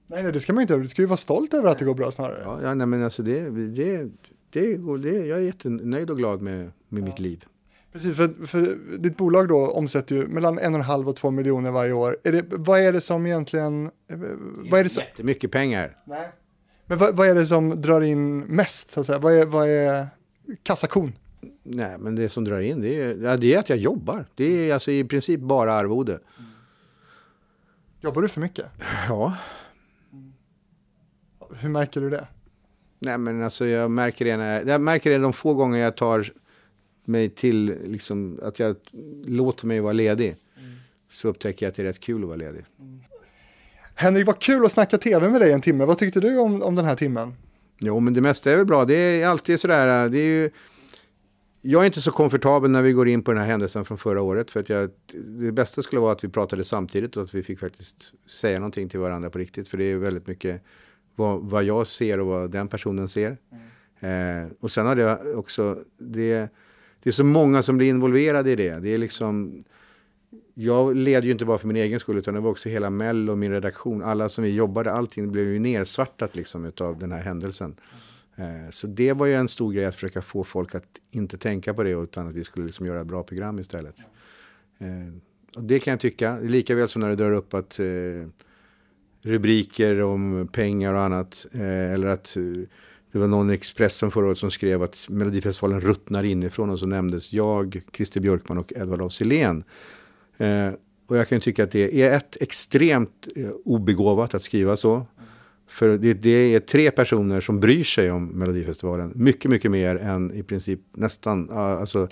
Nej, nej, det ska man inte. Du ska ju vara stolt över att det går bra snarare. Ja, ja nej, men alltså det, det, det, går, det, jag är jättenöjd och glad med, med ja. mitt liv. Precis, för, för ditt bolag då omsätter ju mellan en och en halv och två miljoner varje år. Är det, vad är det som egentligen... Vad är det som, Jättemycket pengar. Nej. Men vad, vad, är det som drar in mest, så att säga? Vad är, vad är kassakon? Nej, men det som drar in det är, ja, det är att jag jobbar. Det är alltså i princip bara arvode. Mm. Jobbar du för mycket? Ja. Hur märker du det? Nej, men alltså jag märker det, när, jag märker det de få gånger jag tar mig till, liksom, att jag låter mig vara ledig. Mm. Så upptäcker jag att det är rätt kul att vara ledig. Mm. Henrik, vad kul att snacka tv med dig en timme. Vad tyckte du om, om den här timmen? Jo, men det mesta är väl bra. Det är alltid sådär, det är ju jag är inte så komfortabel när vi går in på den här händelsen från förra året. För att jag, det bästa skulle vara att vi pratade samtidigt och att vi fick faktiskt säga någonting till varandra på riktigt. För det är väldigt mycket vad, vad jag ser och vad den personen ser. Mm. Eh, och sen har det också, det, det är så många som blir involverade i det. Det är liksom, jag leder ju inte bara för min egen skull utan det var också hela Mell och min redaktion. Alla som vi jobbade, allting blev ju nersvartat liksom av den här händelsen. Eh, så det var ju en stor grej att försöka få folk att inte tänka på det utan att vi skulle liksom göra ett bra program istället. Eh, och det kan jag tycka, lika väl som när du drar upp att eh, rubriker om pengar och annat. eller att det var någon i Expressen förra året som skrev att Melodifestivalen ruttnar inifrån och så nämndes jag, Christer Björkman och Edvard af Sillén. och jag kan tycka att det är ett extremt obegåvat att skriva så. För det, det, är tre personer som bryr sig om Melodifestivalen. Mycket, mycket mer än i princip nästan, alltså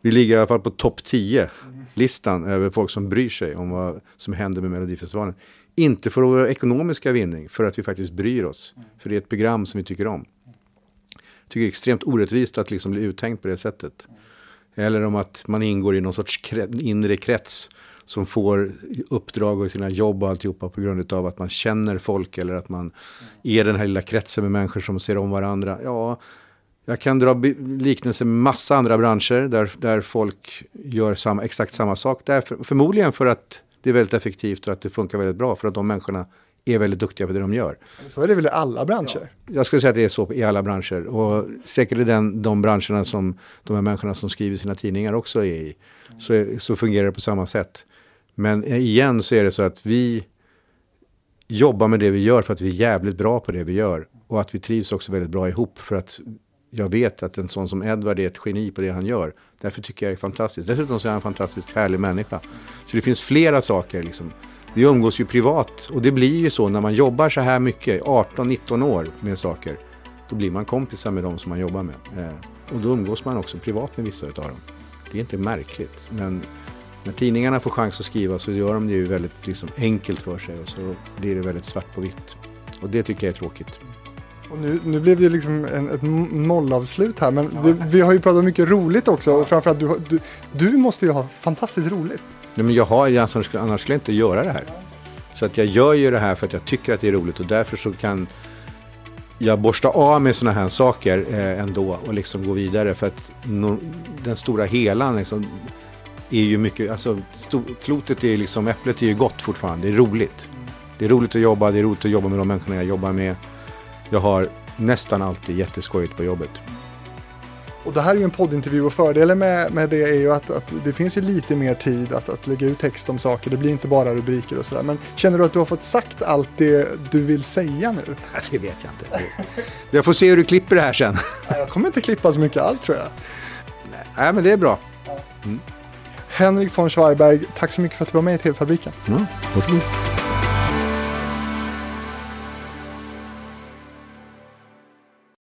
vi ligger i alla fall på topp 10-listan över folk som bryr sig om vad som händer med Melodifestivalen. Inte för vår ekonomiska vinning, för att vi faktiskt bryr oss. För det är ett program som vi tycker om. Jag tycker det är extremt orättvist att liksom bli uttänkt på det sättet. Eller om att man ingår i någon sorts inre krets som får uppdrag och sina jobb och alltihopa på grund av att man känner folk eller att man är den här lilla kretsen med människor som ser om varandra. Ja, jag kan dra liknelser med massa andra branscher där, där folk gör samma, exakt samma sak. Därför, förmodligen för att det är väldigt effektivt och att det funkar väldigt bra för att de människorna är väldigt duktiga på det de gör. Så är det väl i alla branscher? Ja. Jag skulle säga att det är så i alla branscher. Och säkert i den, de branscherna som de här människorna som skriver sina tidningar också är i. Så, så fungerar det på samma sätt. Men igen så är det så att vi jobbar med det vi gör för att vi är jävligt bra på det vi gör. Och att vi trivs också väldigt bra ihop för att jag vet att en sån som Edvard är ett geni på det han gör. Därför tycker jag det är fantastiskt. Dessutom så är han en fantastiskt härlig människa. Så det finns flera saker liksom. Vi umgås ju privat och det blir ju så när man jobbar så här mycket, 18-19 år med saker. Då blir man kompisar med de som man jobbar med. Eh, och då umgås man också privat med vissa av dem. Det är inte märkligt, men när tidningarna får chans att skriva så gör de det ju väldigt liksom, enkelt för sig och så blir det väldigt svart på vitt. Och det tycker jag är tråkigt. Och nu, nu blev det liksom en, ett nollavslut här, men det, vi har ju pratat mycket roligt också och framförallt du, du, du måste ju ha fantastiskt roligt. Nej, men jag har, alltså, annars skulle jag inte göra det här. Så att jag gör ju det här för att jag tycker att det är roligt och därför så kan jag borsta av mig sådana här saker eh, ändå och liksom gå vidare för att no, den stora helan liksom är ju mycket, alltså klotet är liksom, äpplet är ju gott fortfarande, det är roligt. Det är roligt att jobba, det är roligt att jobba med de människorna jag jobbar med. Jag har nästan alltid jätteskojigt på jobbet. Och det här är ju en poddintervju och fördelen med, med det är ju att, att det finns ju lite mer tid att, att lägga ut text om saker. Det blir inte bara rubriker och sådär. Men känner du att du har fått sagt allt det du vill säga nu? Det vet jag inte. Jag får se hur du klipper det här sen. Jag kommer inte klippa så mycket alls tror jag. Nej, men det är bra. Mm. Henrik von Schweiberg, tack så mycket för att du var med i TV-fabriken. Ja, varsågod.